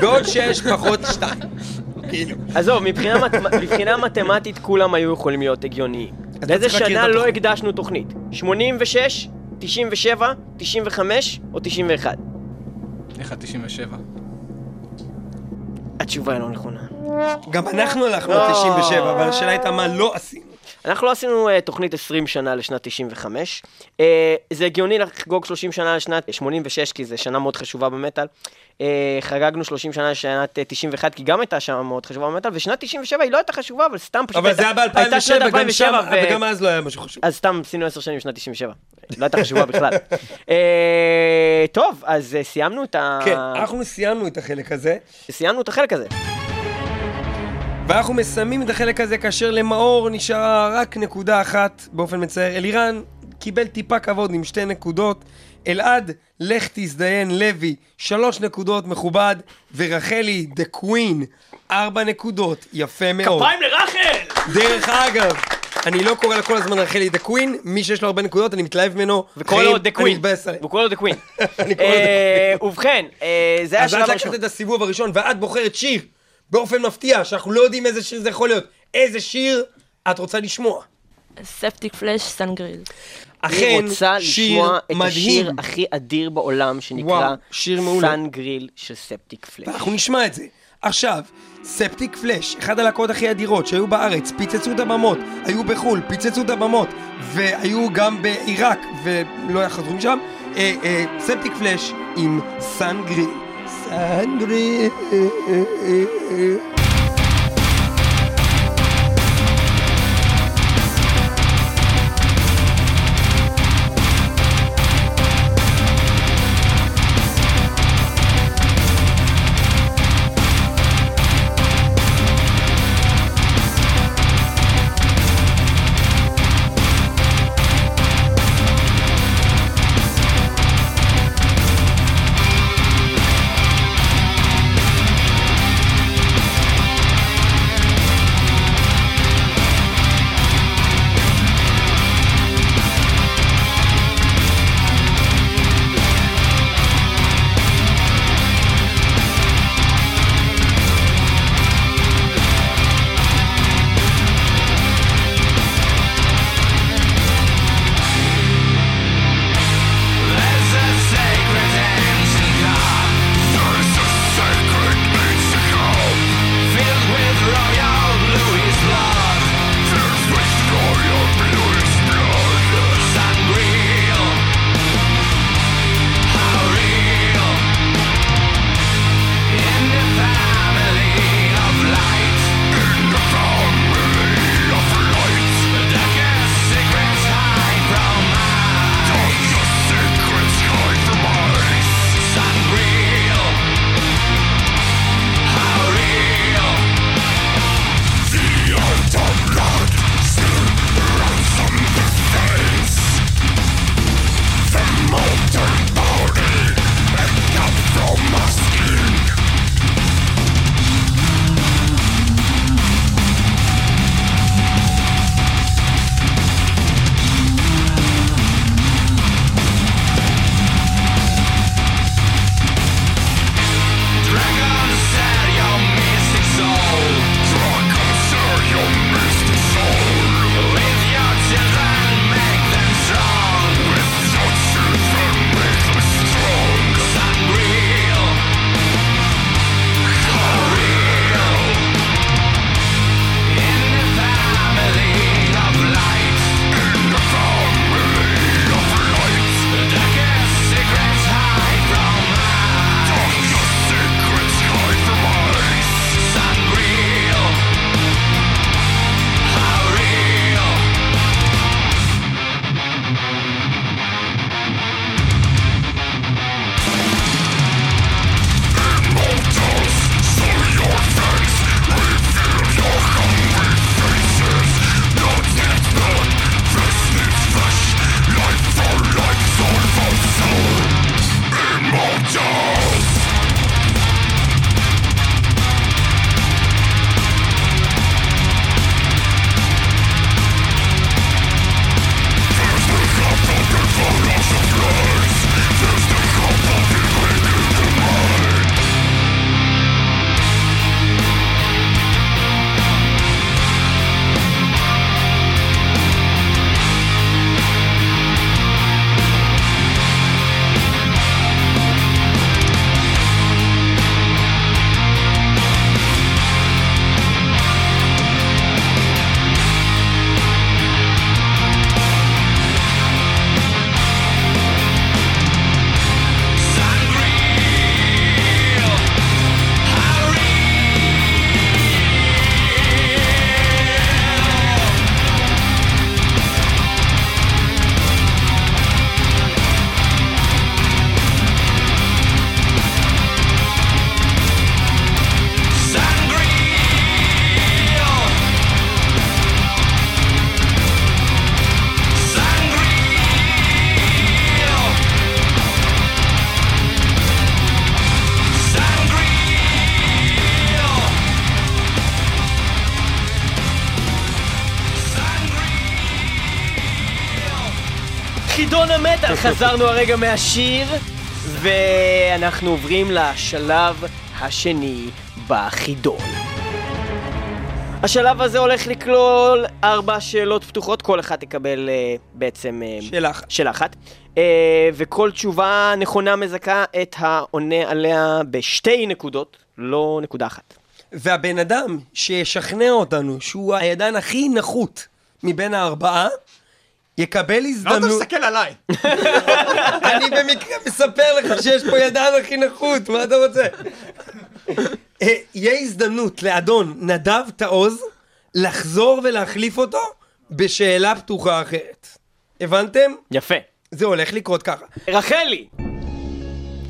ועוד 6 פחות 2. כאילו. עזוב, מבחינה מת- מבחינה מתמטית כולם היו יכולים להיות הגיוניים. לאיזה שנה לא. הקדשנו תוכנית? 86, 97, 95 או 91? לך 97. התשובה היא לא נכונה. גם אנחנו הלכנו על 97, אבל השאלה הייתה מה לא עשינו. אנחנו לא עשינו uh, תוכנית 20 שנה לשנת 95. Uh, זה הגיוני לחגוג 30 שנה לשנת 86, כי זו שנה מאוד חשובה במטאל. Uh, חגגנו 30 שנה לשנת uh, 91, כי גם הייתה שנה מאוד חשובה במטאל, ושנת 97 היא לא הייתה חשובה, אבל סתם פשוט אבל זה היה הייתה שנת ב-2007, גם 2007, שם, ו- וגם אז לא היה משהו חשוב. אז סתם עשינו 10 שנים בשנת 97. לא הייתה חשובה בכלל. אה, טוב, אז אה, סיימנו את ה... כן, אנחנו סיימנו את החלק הזה, סיימנו את החלק הזה. ואנחנו מסיימים את החלק הזה כאשר למאור נשארה רק נקודה אחת באופן מצער. אלירן קיבל טיפה כבוד עם שתי נקודות. אלעד, לך תזדיין לוי, שלוש נקודות מכובד, ורחלי, the queen, ארבע נקודות, יפה מאוד. כפיים לרחל! דרך אגב, אני לא קורא לה כל הזמן רחלי the queen, מי שיש לו הרבה נקודות, אני מתלהב ממנו. וקורא לו the queen. מתבאס עליהם. והוא קורא לו the queen. queen. ובכן, אה, זה היה אז את השלב לקחת הראשון. את הסיבוב הראשון, ואת בוחרת שיר, באופן מפתיע, שאנחנו לא יודעים איזה שיר זה יכול להיות. איזה שיר את רוצה לשמוע? Septicflesh, Sangreal. אכן, אני רוצה שיר לשמוע את מדהים. השיר הכי אדיר בעולם, שנקרא וואו, שיר מעולה. Sangreal של Septicflesh. ואנחנו נשמע את זה. עכשיו, Septicflesh, אחד הלהקות הכי אדירות שהיו בארץ, פיצצו את הבמות, היו בחו"ל, פיצצו את הבמות, והיו גם בעיראק, ולא יחזרו משם, אה, אה, ספטיק פלאש עם סנגריל. סנגריל. חזרנו הרגע מהשיר, ואנחנו עוברים לשלב השני בחידון. השלב הזה הולך לכלול ארבע שאלות פתוחות, כל אחת תקבל אה, בעצם אה, שאלה אחת. שאלה אחת. אה, וכל תשובה נכונה מזכה את העונה עליה בשתי נקודות, לא נקודה אחת. והבן אדם שישכנע אותנו שהוא הידן הכי נחות מבין הארבעה, יקבל לא אתה הזדמנות... מסתכל עליי. [LAUGHS] אני במקרה מספר לך שיש פה ידן הכי נחות, מה אתה רוצה? אה, יהיה הזדמנות לאדון נדב תעוז לחזור ולהחליף אותו בשאלה פתוחה אחרת. הבנתם? יפה. זה הולך לקרות ככה. רחלי!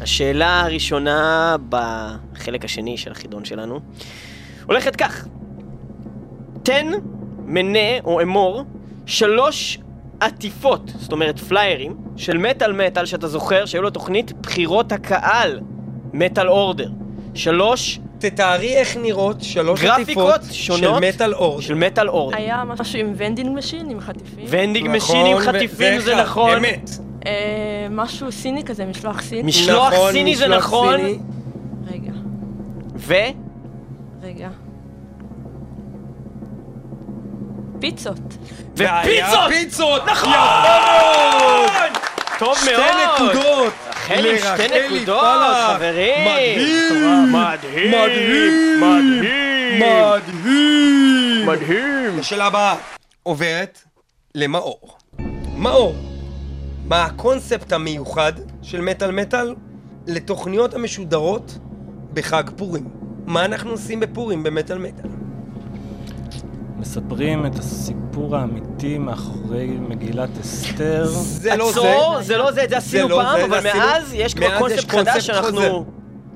השאלה הראשונה בחלק השני של החידון שלנו הולכת כך: תן, מנה או אמור שלוש עטיפות, זאת אומרת פליירים, של מטאל מטאל שאתה זוכר שהיו לו תוכנית בחירות הקהל, מטאל אורדר. שלוש תתארי איך נראות שלוש גרפיקות עטיפות שונות של Metal Ord. של Metal Order. היה משהו עם vending machine, עם חטיפים. vending נכון, machine עם חטיפים זה נכון. אמת. אה, משהו סיני כזה, משלוח סיני. משלוח נכון, סיני זה משלוח נכון. סיני. רגע, ו... רגע. פיצות. ופיצות! פיצות! נכון! טוב שתי מאוד! נקודות! רחל עם שתי נקודות, פלח. חברים! מדהים! מדהים! מדהים! מדהים! מדהים! מדהים! השאלה הבאה עוברת למאור. מאור, מה הקונספט המיוחד של מטאל מטאל לתוכניות המשודרות בחג פורים? מה אנחנו עושים בפורים במטאל מטאל? מספרים את הסיפור האמיתי מאחורי מגילת אסתר. זה לא זה. עצור, זה לא זה, את זה עשינו לא פעם, זה, אבל מאז יש כבר קונספט חדש שאנחנו.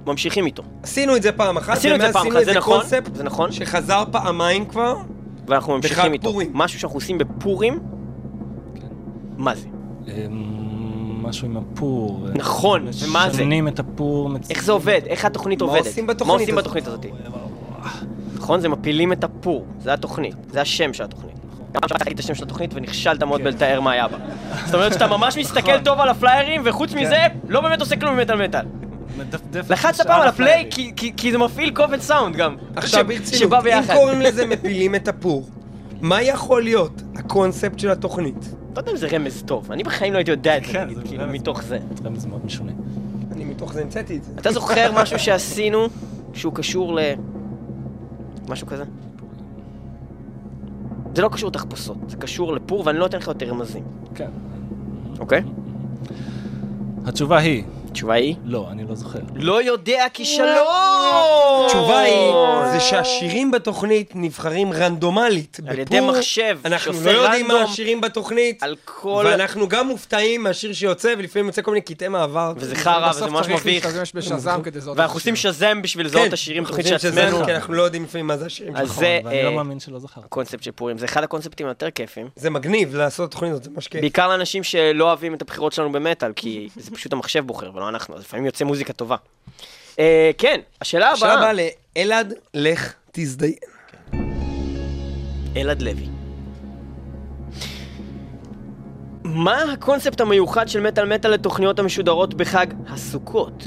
ממשיכים איתו. עשינו את זה פעם אחת, עשינו את זה פעם אחת, זה נכון, זה נכון. שחזר פעמיים כבר. ואנחנו ממשיכים איתו. פורים. משהו שאנחנו עושים בפורים, מה זה? אמ, משהו עם הפור. נכון, ומה זה? משנים את הפור. איך זה עובד? איך התוכנית מה עובדת? עושים בתוכנית מה עושים? בתוכנית הזאת? נכון, זה מפילים את הפור, זה התוכנית, זה השם של התוכנית. גם שמעת את השם של התוכנית ונכשלת מאוד בלתאר מה היה בה. [LAUGHS] זאת אומרת שאתה ממש מסתכל טוב על הפליירים, וחוץ מזה, לא באמת עושה כלום במטאל מטאל. לחצת פעם על הפליי. כי- זה מפעיל קובץ סאונד גם. עכשיו ברצינות, אם. קוראים לזה מפילים את הפור, מה יכול להיות הקונספט של התוכנית? לא יודע אם זה רמז טוב, אני בחיים לא הייתי יודע את זה, כן, כאילו. מתוך זה. רמז מאוד משונה. אני מתוך זה המצאתי את זה. אתה זוכר משהו שעשינו שהוא קשור ל... משהו כזה? זה לא קשור לתחפושות, זה קשור לפור, ואני לא אתן לך יותר רמזים, כן. אוקיי? התשובה היא, התשובה היא? לא, אני לא זוכר. לא יודע כישלון! התשובה היא, זה שהשירים בתוכנית נבחרים רנדומלית. על ידי מחשב, אנחנו לא יודעים מה השירים בתוכנית, על כל... ואנחנו גם מופתעים מהשיר שיוצא, ולפעמים יוצא כל מיני קטעי מעבר. וזה חרא, וזה בסוף ממש צריך מביך. להשתמש בשזם כדי לזהות את ואנחנו עושים. שזם בשביל לזהות את השירים בתוכנית של עצמנו. כי אנחנו לא יודעים לפעמים מה זה השירים אז שלך. אה, לא מאמין שלא זכרתי. קונספט של פורים, זה אחד הקונספטים היותר כיפים. זה מגניב לעשות תוכנית זה ממש כיף. בעיקר לאנשים שלא אוהבים את הבחירות שלנו במטאל, כי זה פשוט המחשב בוחר ולא אנחנו, אז לפעמים יוצא מוזיקה טובה. אה, כן, השאלה הבאה, בא לאלעד, לך תזדיין. אלעד לוי. מה הקונספט המיוחד של מטאל מטאל לתוכניות המשודרות בחג הסוכות?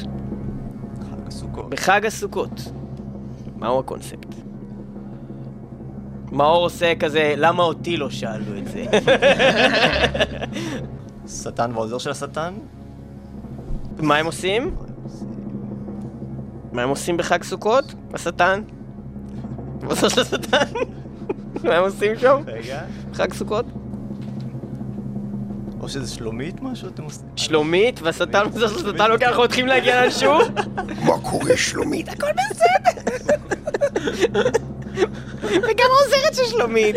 חג הסוכות. בחג הסוכות. מהו הקונספט? מאור עושה כזה, למה אותי לא שאלו את זה? [LAUGHS] שטן והעוזר של השטן? מה הם עושים? מה הם עושים בחג סוכות? השטן? העוזר [LAUGHS] של [LAUGHS] השטן? מה הם עושים שם? רגע. בחג סוכות? או שזה שלומית משהו אתם עושים? שלומית והשטן העוזר של השטן, אוקיי, אנחנו מתחילים להגיע לאנשהו? [LAUGHS] מה קורה שלומית? הכל וגם העוזרת של שלומית.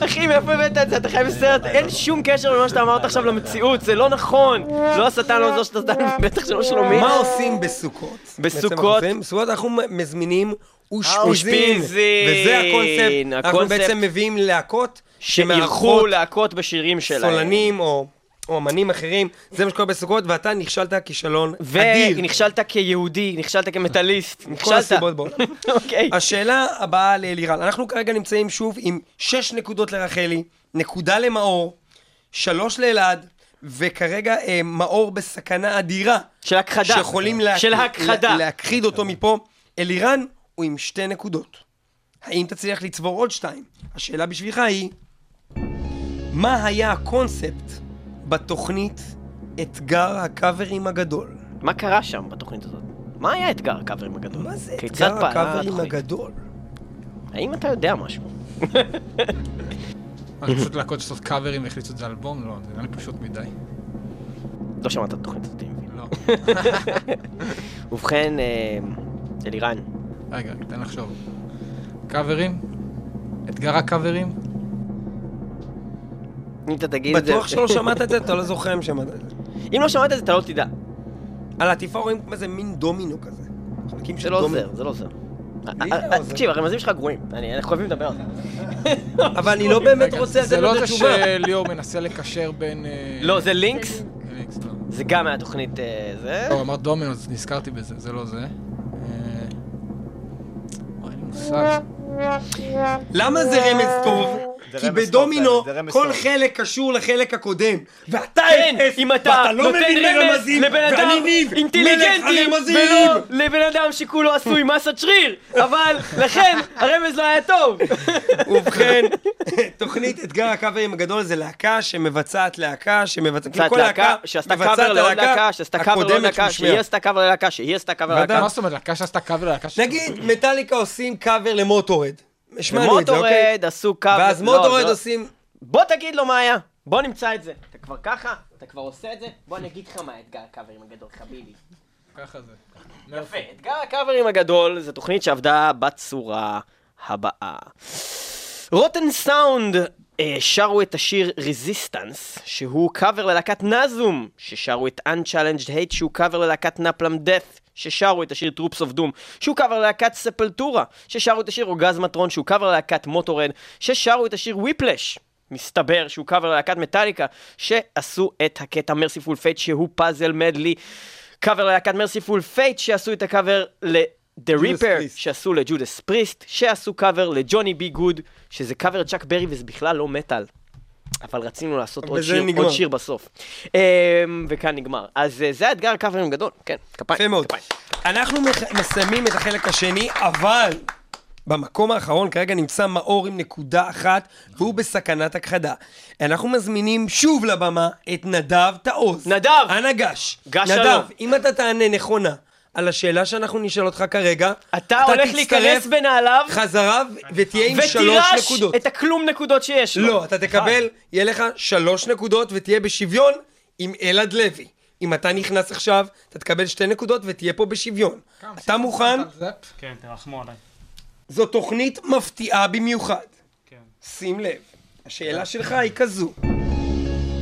אחי, מאיפה הבאת את זה? אתה חי בסרט, אין שום קשר למה שאתה אמרת עכשיו למציאות, זה לא נכון. לא השטן, לא זו של השטן, בטח שלא שלומית. מה עושים בסוכות? בסוכות? בסוכות אנחנו מזמינים אושפיזין. וזה הקונספט. אנחנו בעצם מביאים להקות שאירחו שמארחות להקות בשירים שלהם. סולנים או או אמנים אחרים. זה מה שקורה בסוכות, ואתה נכשלת כישלון אדיר. ונכשלת כיהודי, נכשלת כמטאליסט, נכשלת. הסיבות בעולם. [LAUGHS] אוקיי. השאלה הבאה לאלירן. אנחנו כרגע נמצאים שוב עם שש נקודות לרחלי, נקודה למאור, שלוש לאלעד, וכרגע אה, מאור בסכנה אדירה. של הכחדה. שיכולים לה... של הכחדה. לה... להכחיד אותו מפה. אלירן הוא עם שתי נקודות. האם תצליח לצבור עוד שתיים? השאלה בשבילך היא, מה היה הקונספט בתוכנית אתגר הקאברים הגדול? מה קרה שם בתוכנית הזאת? מה היה אתגר הקאברים הגדול? מה זה אתגר הקאברים? הגדול? האם אתה יודע משהו? [LAUGHS] אני פשוט להקות לעשות קאברים והחליצו את זה אלבום? לא, זה נראה לי פשוט מדי. לא שמעת את התוכנית הזאת, אני מבין. לא. [LAUGHS] ובכן, אה, אלירן, רגע, תן לחשוב. קאברים? אתגר הקאברים? אם אתה תגיד את זה... בטוח שלא שמעת את זה, אתה לא זוכר אם שמעת את זה. אם לא שמעת את זה, אתה לא תדע. על העטיפה רואים כמו איזה מין דומינו כזה. חלקים של זה לא דומינו. עוזר, זה לא עוזר. לי אה, זה לא אה, עוזר. תקשיב, הרמזים שלך גרועים. אני- אנחנו חייבים לדבר על זה. [LAUGHS] אבל אני לא באמת רוצה לתת זה לא לזה זה תשובה. שליאור מנסה לקשר בין... אה, לא, זה לינקס? לינקס, לא. זה גם מהתוכנית אה, זה. לא, הוא אמר דומינו, אז נזכרתי בזה, זה לא זה. אה, וואי, אין לי מושג. למה זה רמז טוב? כי בדומינו כל. חלק קשור לחלק הקודם. ואתה כן, אפס, אם אתה ואתה לא נותן מבין רמז לבן אדם ואני ניב, אינטליגנטי, מלך הרמזים. ולא לבן אדם שכולו עשוי מסת שריר, אבל לכן הרמז לא היה טוב. ובכן, [LAUGHS] תוכנית אתגר הקאברים הגדול זה להקה שמבצעת להקה, שמבצעת, קצת כל להקה, שעשתה קאבר לעוד להקה, שעשתה קאבר לעוד להקה. שהיא עשתה קאבר ללהקה, שהיא עשתה קאבר. ללהקה. מה זאת אומרת, להקה שעשתה קאבר ללהקה. נגיד, מטאליקה עושים קאבר ל Motorhead. השמענו את זה, אוקיי? ו Motorhead עשו קאבר. ואז לא, Motorhead לא- עושים... בוא תגיד לו מה היה. בוא נמצא את זה. אתה כבר ככה, אתה כבר עושה את זה, בוא אני אגיד לך מה האתגר הקאברים הגדול, חביבי. ככה זה. יפה, אתגר הקאברים הגדול זה תוכנית שעבדה בצורה הבאה. Rotten Sound שרו את השיר Resistance, שהוא קאבר ללהקת Nasum, ששרו את Unchallenged Hate, שהוא קאבר ללהקת Napalm Death, ששרו את השיר Troops of Doom, שהוא קאבר ללהקת Sepultura, ששרו את השיר Orgasmatron, שהוא קאבר ללהקת Motorhead, ששרו את השיר Whiplash. מסתבר שהוא קאבר ללהקת מטאליקה, שעשו את הקטע Mercyful Fate שהוא פאזל medley. קאבר ללהקת Mercyful Fate שעשו את הקאבר ל... The Ripper. שעשו ל Judas Priest, שעשו קאבר ל Johnny B. Goode, שזה קאבר צ'אק ברי וזה בכלל לא מטאל. אבל רצינו לעשות עוד שיר, נגמר. עוד שיר בסוף. אמ, וכאן נגמר. אז אה, זה האתגר הקאברים הגדול, כן, כפיים. יפה מאוד. כפיים. אנחנו מח- מסיימים את החלק השני, אבל במקום האחרון כרגע נמצא מאור עם נקודה אחת, והוא בסכנת הכחדה. אנחנו מזמינים שוב לבמה את נדב תעוז. נדב! אנא גש. גש נדב, שלום. אם אתה תענה נכונה על השאלה שאנחנו נשאל אותך כרגע, אתה הולך תצטרף להיכנס בנעליו, חזרה ותהיה עם שלוש ותירש נקודות. את הכלום נקודות שיש לו. לא, אתה תקבל, יהיה לך שלוש נקודות ותהיה בשוויון עם אלעד לוי. אם אתה נכנס עכשיו, אתה תקבל שתי נקודות ותהיה פה בשוויון. אתה מוכן? כן, תרחמו עליי. זו תוכנית מפתיעה במיוחד. כן. שים לב, השאלה שלך היא כזו: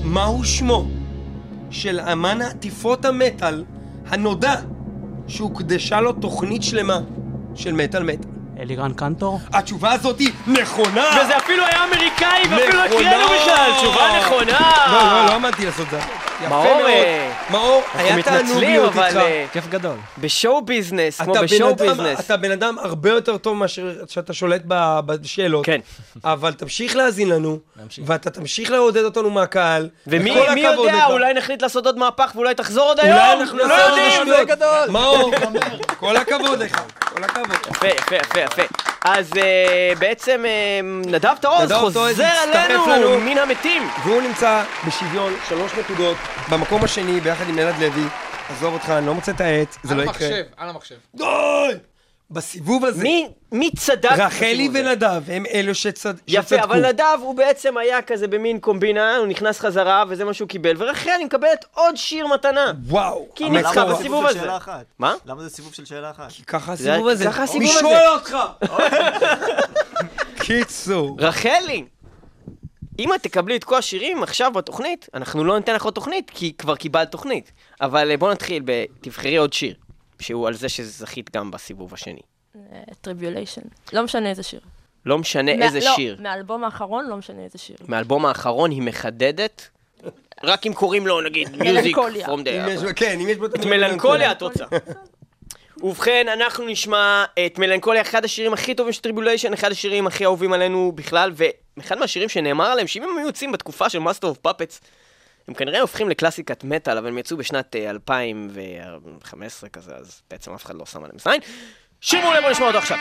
מהו שמו של אמן עטיפות המטאל הנודע שהוקדשה לו תוכנית שלמה של מטאל מטאל? אלירן קנטור? התשובה הזאת היא נכונה! וזה אפילו היה אמריקאי, ואפילו לא! הקראנו בכלל, תשובה נכונה! לא, לא, לא האמנתי לעשות את זה. יפה מאור, מאוד. אה, מאור, היה תענוג להיות איתך. אה, כיף גדול. בשואו ביזנס, כמו אתה בשואו ביזנס. אתה בן אדם הרבה יותר טוב מאשר שאתה שולט ב- בשאלות. כן. אבל תמשיך להאזין לנו. ואתה תמשיך לעודד אותנו מהקהל. ומי יודע. אולי נחליט לעשות עוד מהפך ואולי תחזור עוד היום? אולי אנחנו לא נעשה עוד! שטויות. מאור, כל הכבוד לך, כל הכבוד. יפה, יפה, יפה, יפה. אז אה, בעצם אה, נדב תעוז חוזר לנו. מן המתים. והוא נמצא בשוויון שלוש נקודות, במקום השני, ביחד עם אלעד לוי. עזוב אותך, אני לא מוצא את העט, זה על לא יקרה. המחשב, על המחשב. די! בסיבוב הזה, מי- מי צדק? רחלי? ונדב הם אלו שצד- יפה, שצדקו. אבל נדב הוא בעצם היה כזה במין קומבינה, הוא נכנס חזרה וזה מה שהוא קיבל, ורחלי מקבלת עוד שיר מתנה. וואו. כי היא ניצחה בסיבוב הזה. מה? למה זה סיבוב של שאלה אחת? ככה זה- הסיבוב הזה. ככה הסיבוב הזה. שואל אותך? [LAUGHS] קיצור. רחלי! אם את תקבלי את כל השירים עכשיו בתוכנית, אנחנו לא ניתן לך עוד תוכנית, כי כבר קיבלת תוכנית. אבל אה, בוא נתחיל ב... תבחרי עוד שיר, שהוא על זה שזכית גם בסיבוב השני. Tribulation. לא משנה איזה שיר. לא משנה מה- איזה לא, שיר. מהאלבום האחרון לא משנה איזה שיר. מהאלבום האחרון היא מחדדת, רק אם קוראים לו נגיד [LAUGHS] Music the... בו- כן, אם יש בו את מלנכוליה את רוצה. ובכן, אנחנו נשמע את מלנכוליה, אחד השירים הכי טובים של Tribulation, אחד השירים הכי אהובים עלינו בכלל, ואחד מהשירים שנאמר עליהם, שאם הם היו יוצאים בתקופה של Master of Puppets, הם כנראה הופכים לקלאסיקת מטאל, אבל הם יצאו בשנת אה, 2015 כזה, אז בעצם אף אחד לא שם עליהם זין. שיר מעולה, בוא נשמע אותו עכשיו.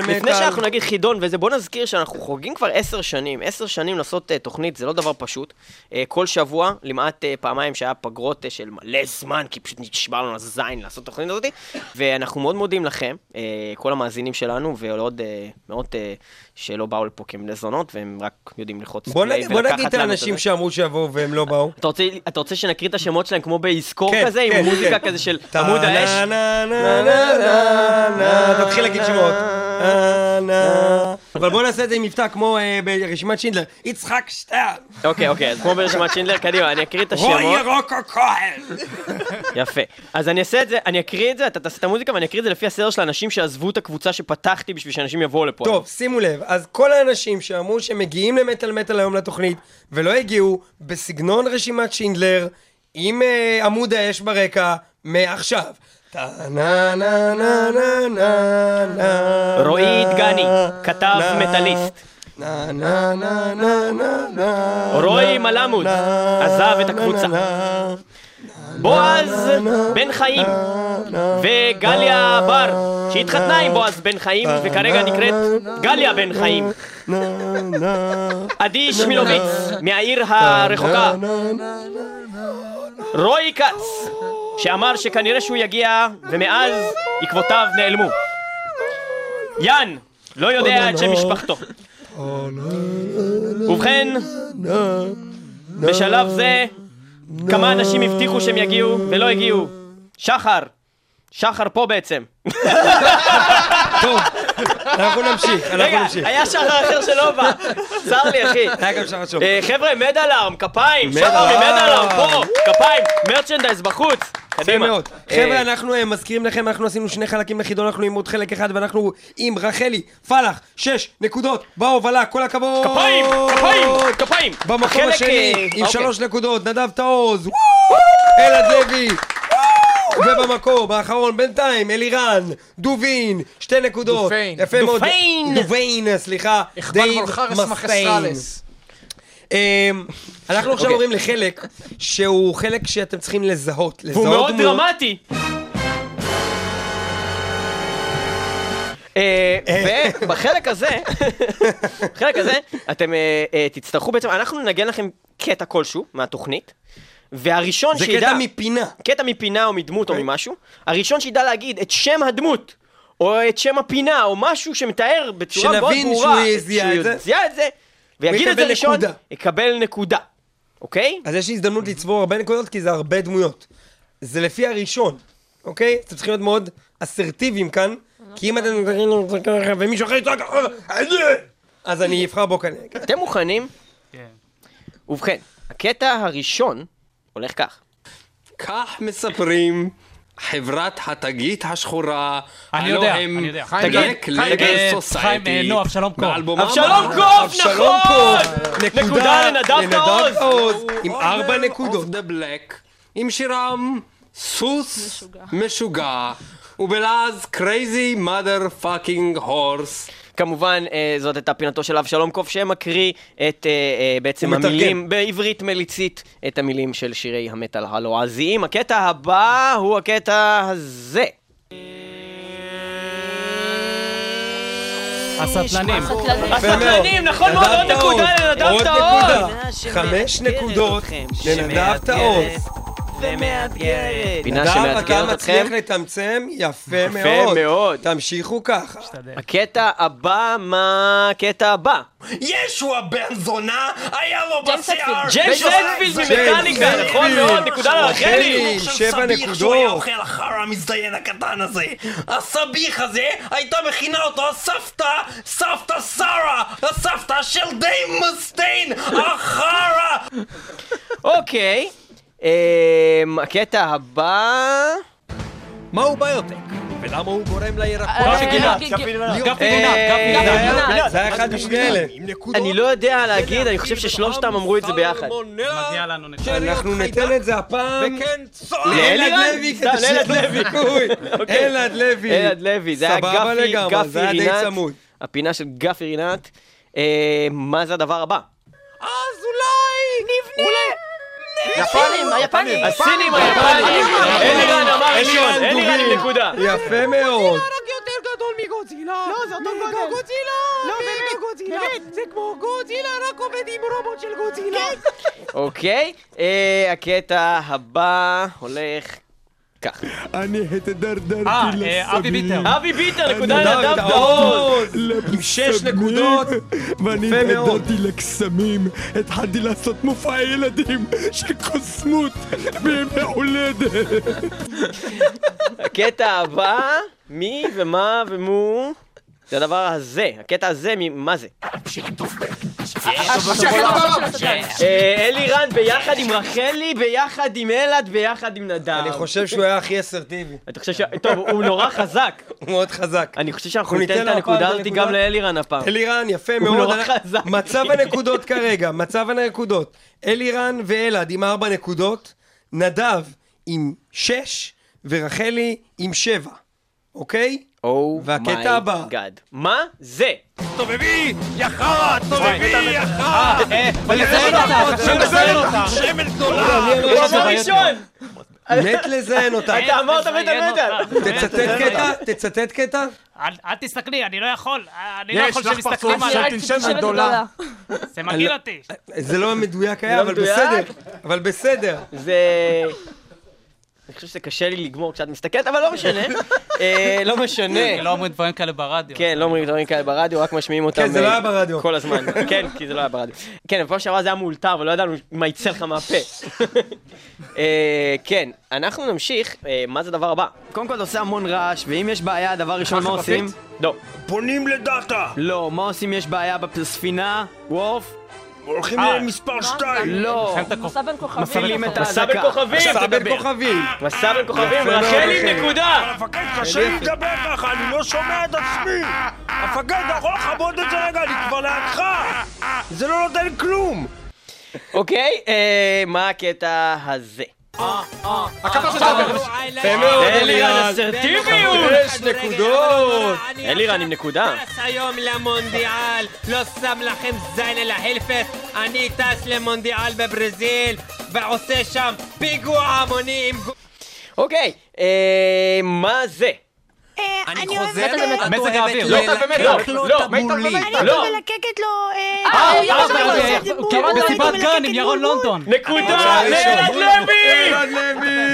אה, מטאל, לפני מטאל. שאנחנו נגיד חידון וזה, בוא נזכיר שאנחנו חוגגים כבר עשר שנים. עשר שנים לעשות uh, תוכנית זה לא דבר פשוט. Uh, כל שבוע, למעט uh, פעמיים שהיה פגרות uh, של מלא זמן, כי פשוט נשבר לנו הזין לעשות את התוכנית הזאת. ואנחנו מאוד מודים לכם, uh, כל המאזינים שלנו, ועוד uh, מאות uh, שלא באו לפה כבני זונות, והם רק יודעים ללחוץ בוא פליי נגיד- בוא ולקחת נגיד את לנו האנשים זה. שאמרו שיבואו והם לא באו. אתה רוצה, אתה רוצה שנקריא את השמות שלהם כמו ביזכור כן, כזה, כן, עם מוזיקה כן. כזה של עמוד האש? תתחיל להגיד שמות. נה. אבל בוא נעשה את זה עם מבטא כמו אה, ברשימת שינדלר. יצחק שטר. אוקיי, אוקיי, אז כמו ברשימת שינדלר, קדימה, אני אקריא את רועי השמות. ירוקו כהן. יפה. אז אני אעשה את זה, אני אקריא את זה, אתה תעשה את המוזיקה ואני אקריא את זה לפי הסדר של האנשים שעזבו את הקבוצה שפתחתי בשביל שאנשים יבואו לפה. טוב, שימו לב, אז כל האנשים שאמרו שהם מגיעים למטאל מטאל היום לתוכנית, ולא הגיעו, בסגנון רשימת שינדלר, עם אה, עמוד האש ברקע, מעכשיו. רועי דגני, כתב מטאליסט. רועי מלמוד, עזב את הקבוצה. בועז בן חיים וגליה בר, שהתחתנה עם בועז בן חיים וכרגע נקראת גליה בן חיים. עדי שמילוביץ מהעיר הרחוקה. רועי כץ, שאמר שכנראה שהוא יגיע ומאז עקבותיו נעלמו. יאן, לא יודע את שם משפחתו. ובכן, בשלב זה כמה אנשים הבטיחו שהם יגיעו ולא הגיעו. שחר, שחר פה בעצם. טוב, אנחנו נמשיך, אנחנו רגע, נמשיך. היה שחר אחר שלא בא. צר לי, אחי. היה גם שחר שוב. אה, חבר'ה, מד אלארם, כפיים, שחר אלארם. ממד אלארם, פה, כפיים, merchandise בחוץ. קדימה. מאוד. אה, חבר'ה, אנחנו אה, מזכירים לכם, אנחנו עשינו שני חלקים לחידון, אנחנו עם עוד חלק אחד, ואנחנו עם רחלי פלח, שש נקודות בהובלה, כל הכבוד! כפיים, כפיים, כפיים. במקום השני, אה, עם אוקיי. שלוש נקודות, נדב תעוז! אלעד לוי! ובמקום האחרון בינתיים, אלירן, דובין, שתי נקודות. דופיין. יפה מאוד. דופיין. דופיין, סליחה. דייב מסטיין. אמ, אנחנו עכשיו אוקיי. עוברים לחלק שהוא חלק שאתם צריכים לזהות. והוא לזהות מאוד. דרמטי. אה, ובחלק הזה, בחלק הזה, אתם אה, אה, תצטרכו בעצם, אנחנו ננגן לכם קטע כלשהו מהתוכנית, והראשון זה שידע... קטע מפינה. קטע מפינה או מדמות או אוקיי. ממשהו, הראשון שידע להגיד את שם הדמות, או את שם הפינה, או משהו שמתאר בצורה מאוד שנבין ברורה, שהוא זיהה את זה. שהוא זיהה את זה, ויגיד את זה ראשון, נקודה. יקבל נקודה, אוקיי? אז יש לי הזדמנות לצבור הרבה נקודות, כי זה הרבה דמויות. זה לפי הראשון, אוקיי? אתם צריכים להיות מאוד אסרטיביים כאן, כי אם אתם... ומישהו אחר יצעק אחר, אז אני אבחר בו כנראה. אתם מוכנים? כן. ובכן, הקטע הראשון הולך כך. כך מספרים חברת התגית השחורה, אני יודע, אני יודע. תגיד, Black חיים, Label אה, נו, אבשלום קוף, אבשלום נכון! קוף, נקודה לנדב תעוז. תעוז, עם ארבע נקודות. עם שירם סוס משוגע, ובלעז crazy mother fucking horse. כמובן, אה, זאת הייתה פינתו של אבשלום קוף שמקריא את אה, אה, בעצם. המילים בעברית מליצית, את המילים של שירי המטאל הלועזיים. הקטע הבא הוא הקטע הזה. הסטלנים. הסטלנים. נכון מאוד, עוד נקודה לנדב. נקודה. חמש נקודות לנדב תעוז. ומאתגרת. פינה נדב, אתה שמאתגרת מצליח אתכם. לתמצם יפה יפה מאוד. מאוד. תמשיכו ככה. הקטע הבא, מה הקטע הבא? ישוע בן זונה, היה לו בשיער. ג'יימס אדפילד ממכניקה, נכון. מאוד, נקודה לרחלי. רחלי, של שבע סביח שהוא היה נקודות. אוכל החרא המזדיין הקטן הזה. הסביח הזה, הייתה מכינה אותו הסבתא, סבתא שרה, הסבתא של די מסטיין, החרא! אוקיי, הקטע הבא... מהו ביוטק? ולמה הוא גורם לירקות? אה, גינה. גפי אה, גינת, גפי אה, גינת. זה היה- גינה. זה היה אחד משני אלה. אני לא יודע להגיד, אני חושב ששלושתם אמרו את זה ביחד. אנחנו ניתן את זה הפעם! לאלעד? לוי כדי שיהיה לוי. סיכוי. אוקיי. אלעד לוי. אלעד לוי, זה היה גפי, לגמרי, זה היה גפי די רינת. צמוד. הפינה של גפי רינת. מה זה הדבר הבא? אז אולי נבנה הסינים, היפנים. הסינים, היפנים. אלירן אמר ראשון, אלירן עם נקודה. יפה מאוד. גדול מגודזילה. לא, זה אותו גודל. גודזילה. לא, באמת. גודזילה. זה כמו גודזילה, רק עובד עם רובוט של גודזילה. אוקיי, אה, הקטע הבא הולך כך. אני התדרדרתי אה, אה, אבי ביטר. אבי ביטר, נקודה לנדב דאוז. עם שש נקודות. ואני. התדרדרתי לקסמים, התחלתי לעשות מופעי ילדים של קוסמות בימי הולדת. הקטע הבא, מי ומה ומו. זה הדבר הזה, הקטע הזה, ממה זה? אה, אלירן ביחד עם רחלי, ביחד עם אלעד, ביחד עם נדב. אני חושב שהוא היה הכי אסרטיבי. אתה חושב ש... טוב, הוא נורא חזק. הוא מאוד חזק. אני חושב שאנחנו אנחנו ניתן את הנקודה הזאת. גם לאלירן הפעם. אלירן, יפה הוא מאוד. נורא אנחנו- חזק. מצב הנקודות כרגע, מצב הנקודות. אלירן ואלעד עם ארבע נקודות, נדב עם שש, ורחלי עם שבע. אוקיי? או והקטע הבא. גאד. מה זה? תובבי! יא חרא! תובבי! יא חרא! לציין אותה, חשוב לציין אותה. שמן גדולה! אני הוא אמרתי אמר לך, ראשון! מת לזיין אותה. אתה אמרת מטה! תצטט קטע, תצטט קטע. אל תסתכלי, אני לא יכול. אני לא יש יכול לך שמסתכלים פרצוף עליי. של תנשמת גדולה. זה מגעיל אותי. זה לא מדויק היה, לא אבל? בסדר. אבל בסדר. זה... אני חושב שזה קשה לי לגמור כשאת מסתכלת, אבל לא משנה. אה, לא משנה. לא אומרים דברים כאלה ברדיו. כן, לא אומרים דברים כאלה ברדיו, רק משמיעים אותם כן, זה לא אה, היה ברדיו. כל הזמן. כן, כי זה לא היה ברדיו. כן, בפעם שעברה זה היה מאולתר, ולא ידענו מה יצא לך מהפה. אה, כן, אנחנו נמשיך. מה זה הדבר הבא? קודם כל אתה עושה המון רעש, ואם יש בעיה, דבר ראשון, מה עושים? לא. פונים לדאטה! לא, מה עושים אם יש בעיה בספינה? וורף? הולכים אה. למספר 2! לא. בין כוכבים. מפעילים את מסע בין כוכבים, מסע בין. כוכבים. מסע בין כוכבים, רחלי רחלי. נקודה! המפקד, קשה לי לדבר ככה, אני לא שומע את עצמי! המפקד, אתה יכול לכבות את זה רגע, אני כבר לידך! זה לא נותן כלום! אוקיי, אה, מה הקטע הזה? מאוד, אלירן. אסרטיביות! שש נקודות. אלירן עם נקודה. טס היום למונדיאל, לא שם לכם זין אלא הלפת, אני טס למונדיאל בברזיל, ועושה שם פיגוע המוני עם... אוקיי, אה, מה זה? אני חוזר, מזג האוויר. לא, באמת לא, לא, לא. מלקקת לו... אה, אה, אה. אה, מסיבת גן עם ירון לונדון. נקודה לאלעד לוי! אלעד לוי!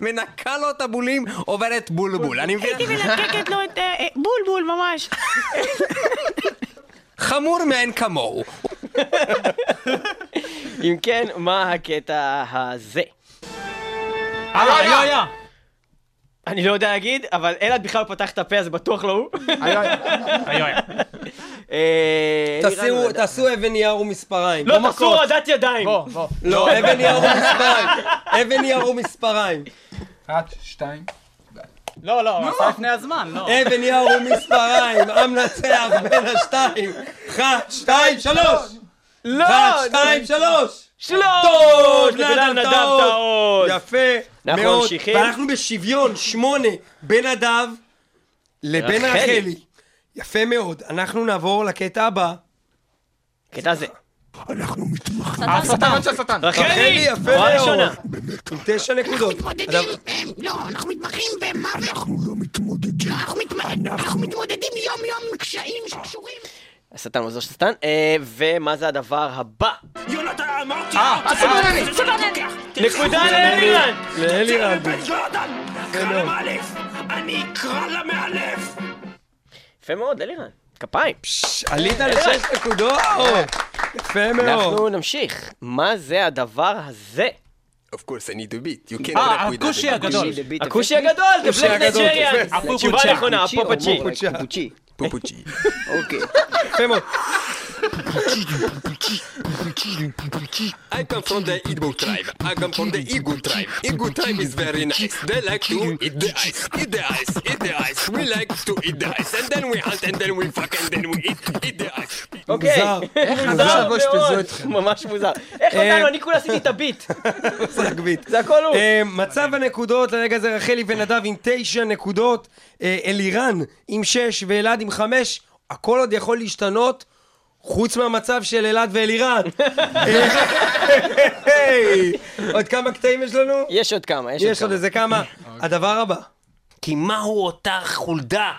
מנקה לו את הבולים, עוברת בולבול. אני? הייתי מלקקת לו את... אה, אה, בולבול ממש. [LAUGHS] חמור מאין כמוהו. אם כן, מה הקטע הזה? אה, היה, היה. אני לא יודע להגיד, אבל אלעד בכלל פתח את הפה, אז בטוח לא הוא. אה, תעשו- לא. תעשו אבן נייר ומספריים. לא, תעשו הורדת ידיים. בוא, בוא. לא, אבן נייר ומספריים. אבן נייר ומספריים. אחת, שתיים. לא, לא, הוא עשה לפני הזמן, לא. אבן נייר ומספריים. המנצח בין השתיים. אחת, שתיים, שלוש! לא! אחת, שתיים, שלוש! שלוש! טוב, נדב לנדב טעות. יפה אנחנו מאוד. ממשיכים. ואנחנו בשוויון, שמונה, בין נדב לבין רחלי. רחלי. יפה מאוד. אנחנו נעבור לקטע הבא. קטע זה. אנחנו מתמחים. השטן של השטן. רחלי, רחלי! יפה מאוד. ראשונה. עם תשע נקודות. הדבר- אנחנו לא מתמודדים. אנחנו מתמודדים יום-יום עם קשיים שקשורים. השטן מוזר של השטן. אה, ומה זה הדבר הבא? יונתן, אמרתי! נקודה לאלירן! לאלירן. קרא למאלף! אני אקרא למאלף! יפה מאוד, אלירן. כפיים. עלית לשש נקודות. יפה מאוד. אנחנו נמשיך. מה זה הדבר הזה? Of course I need to beat. You can't אה, track with that. הכושי הגדול. הכושי הגדול, The הכושי Black הגדול, Nigerian. יפה. תשובה נכונה, הפופצ'י. פופוצ'י. פופוצ'י. אוקיי. יפה מאוד. I come from the Igbo tribe. I come from the Igbo tribe. Igbo tribe is very nice. They like to eat the ice, eat the ice, eat the ice. We like to eat the ice, and then we hunt, and then we fuck, and then we eat, eat the ice. אוקיי. מוזר. לא מאוד. ממש מוזר. איך אה, אותנו? אני כולה עשיתי את הביט. זה הכל הוא. אה, מצב הנקודות לרגע זה רחלי ונדב עם תשע נקודות, אה, אלירן עם שש ואלעד עם חמש, הכל עוד יכול להשתנות, חוץ מהמצב של אלעד ואלירן. עוד כמה קטעים יש לנו? יש עוד כמה, יש, יש עוד איזה כמה. הדבר הבא. כי מהו אותה חולדה?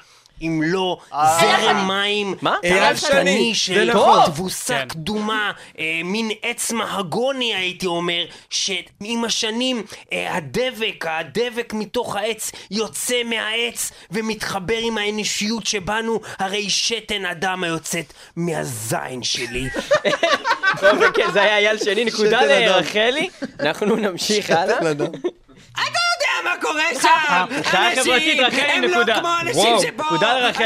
אם לא זרם מים מה? אייל שני, קטני זה של נכון. תבוסה קדומה, אה, מין עץ מהגוני הייתי אומר, שעם השנים אה, הדבק, הדבק מתוך העץ יוצא מהעץ ומתחבר עם האנושיות שבנו, הרי שתן אדם היוצאת מהזין שלי. טוב, כן, זה היה אייל שני, נקודה. לרחלי. אנחנו נמשיך הלאה. יודע מה קורה שם! חברתית, רחלי, הם. לא כמו אנשים שפה!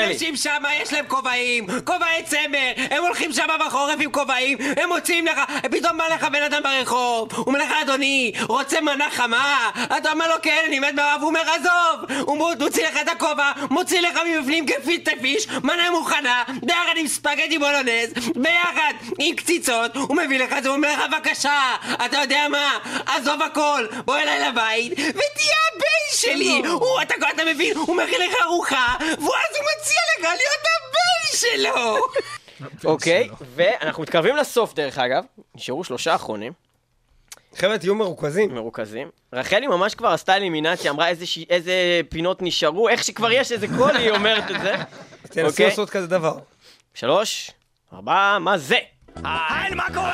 אנשים שם יש להם כובעים, כובעי צמר, הם הולכים שם בחורף עם כובעים, הם מוציאים לך, פתאום בא לך בן אדם ברחוב, הוא אומר לך אדוני, רוצה מנה חמה? אתה אומר לו כן, אני מת מאוהב, הוא אומר עזוב! הוא מו- מוציא לך את הכובע, מוציא לך מבפנים גפילטה פיש, מנה מוכנה, ביחד עם ספגטי בולונז, ביחד עם קציצות, הוא מביא לך את זה, הוא אומר לך בבקשה, אתה יודע מה? עזוב הכל, בוא אליי לבית, ותהיה הבן שלי! הוא, אתה, אתה מבין, הוא מכין לך ארוחה, ואז הוא מציע לך להיות הבן שלו! אוקיי, ואנחנו מתקרבים לסוף דרך אגב. נשארו שלושה אחרונים, חבר'ה, תהיו מרוכזים. מרוכזים. רחלי ממש כבר עשתה אלימינציה, אמרה איזה ש- איזה פינות נשארו, איך שכבר יש איזה קול, היא אומרת את זה. תנסו אוקיי. לעשות כזה דבר. שלוש, ארבע, מה זה? היי, מה קורה?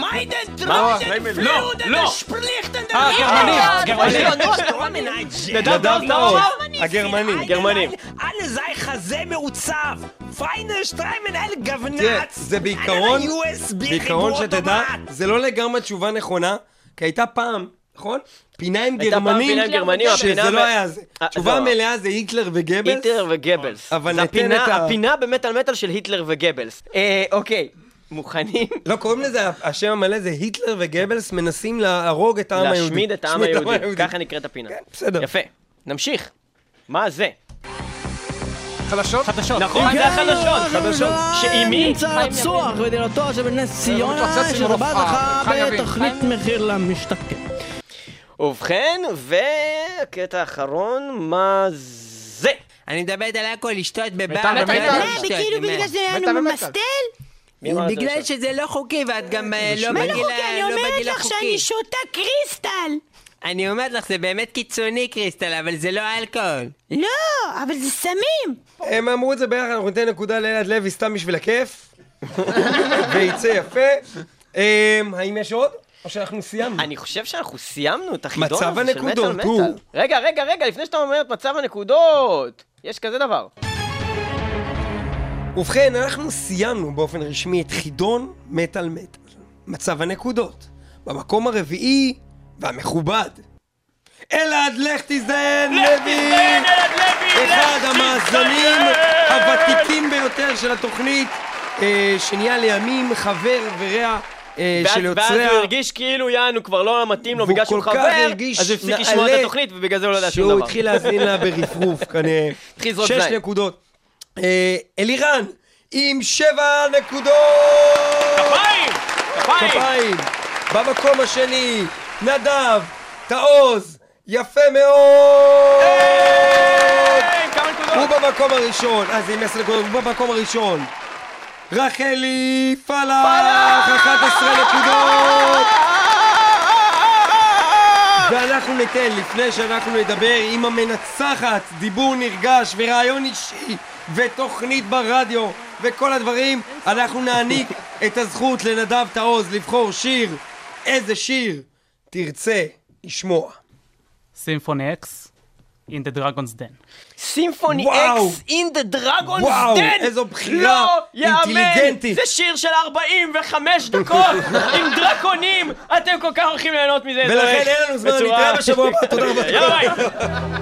מה איתן מה? טרוידן לא, לא. שפליכטן אה, גרמנים, גרמנים. נדב נדב טאו? טאו, הגרמני. גרמנים. alle sei חזה מעוצב, פיינל שטריימן אל גבנץ, זה בעיקרון, בעיקרון שתדע. זה לא לגמרי תשובה נכונה, כי הייתה פעם, נכון? פינה עם גרמנים, שזה לא היה זה. אה, תשובה לא. מלאה זה היטלר וגבלס. היטלר וגבלס. אבל ניתן את ה- הפינה במטאל מטאל של היטלר וגבלס. אה, אוקיי, מוכנים? לא, קוראים לזה, השם המלא זה היטלר וגבלס מנסים להרוג את העם היהודי. להשמיד את העם [LAUGHS] היהודי. ככה נקראת הפינה. כן, בסדר. יפה. נמשיך. מה זה? חדשות? חדשות. נכון, זה החדשות. חדשות. שעם מי? צעצוע בדינתו של בנס ציונה, חיים יבין. בתוכנית מחיר למשתכן. ובכן, והקטע האחרון, מה זה? אני מדברת על הכל, לשתות בבר. מה, לשתות, כאילו? בגלל זה מטאל אני ומטאל. ממסטל? בגלל? שזה לא חוקי ואת גם אה, לא מה לא בגיל חוקי? אני לא אומרת בגיל לך שאני החוקי. שותה קריסטל. אני אומרת לך, זה באמת קיצוני קריסטל, אבל זה לא אלכוהול. לא, אבל זה סמים. הם אמרו את זה ביחד, אנחנו ניתן נקודה לאלעד לוי סתם בשביל הכיף. [LAUGHS] וייצא יפה. אמ, האם יש עוד? או שאנחנו סיימנו? אני חושב שאנחנו סיימנו את החידון מצב הזה של הנקודות מטאל הוא- מטאל. רגע, רגע, רגע, לפני שאתה אומר את מצב הנקודות. יש כזה דבר. ובכן, אנחנו סיימנו באופן רשמי את חידון מטאל מטאל. מצב הנקודות. במקום הרביעי והמכובד. אלעד לכטיזן לוי! אחד המאזנים הוותיקים ביותר של התוכנית, אה, שנהיה לימים חבר ורע אה, של ואז הוא יוצריה. הרגיש כאילו יענו כבר לא מתאים לו בגלל שהוא חבר, אז הוא הפסיק לשמוע את התוכנית ובגלל זה הוא לא יודע שום שהוא דבר. התחיל להאזין לה ברפרוף, כנראה. התחיל לזרוק שש זין. נקודות. אה, אלירן, עם שבע נקודות! כפיים! כפיים! כפיים! במקום השני, נדב, תעוז, יפה מאוד! הוא במקום הראשון, אז עם עשר נקודות, הוא במקום הראשון. רחלי פלאח, 11 נקודות! ואנחנו ניתן, לפני שאנחנו נדבר עם המנצחת, דיבור נרגש ורעיון אישי ותוכנית ברדיו וכל הדברים, אנחנו נעניק את הזכות לנדב תעוז לבחור שיר. איזה שיר תרצה לשמוע? סימפוני אקס, In the Dragon's Den. סימפוני. אקס in the Dragon's וואו! איזו בחירה לא יאמן! אינטליגנטית. זה שיר של 45 דקות [LAUGHS] עם דרקונים! אתם כל כך הולכים ליהנות מזה. ולכן. אין לנו זמן, נתראה בשבוע הבא, תודה רבה.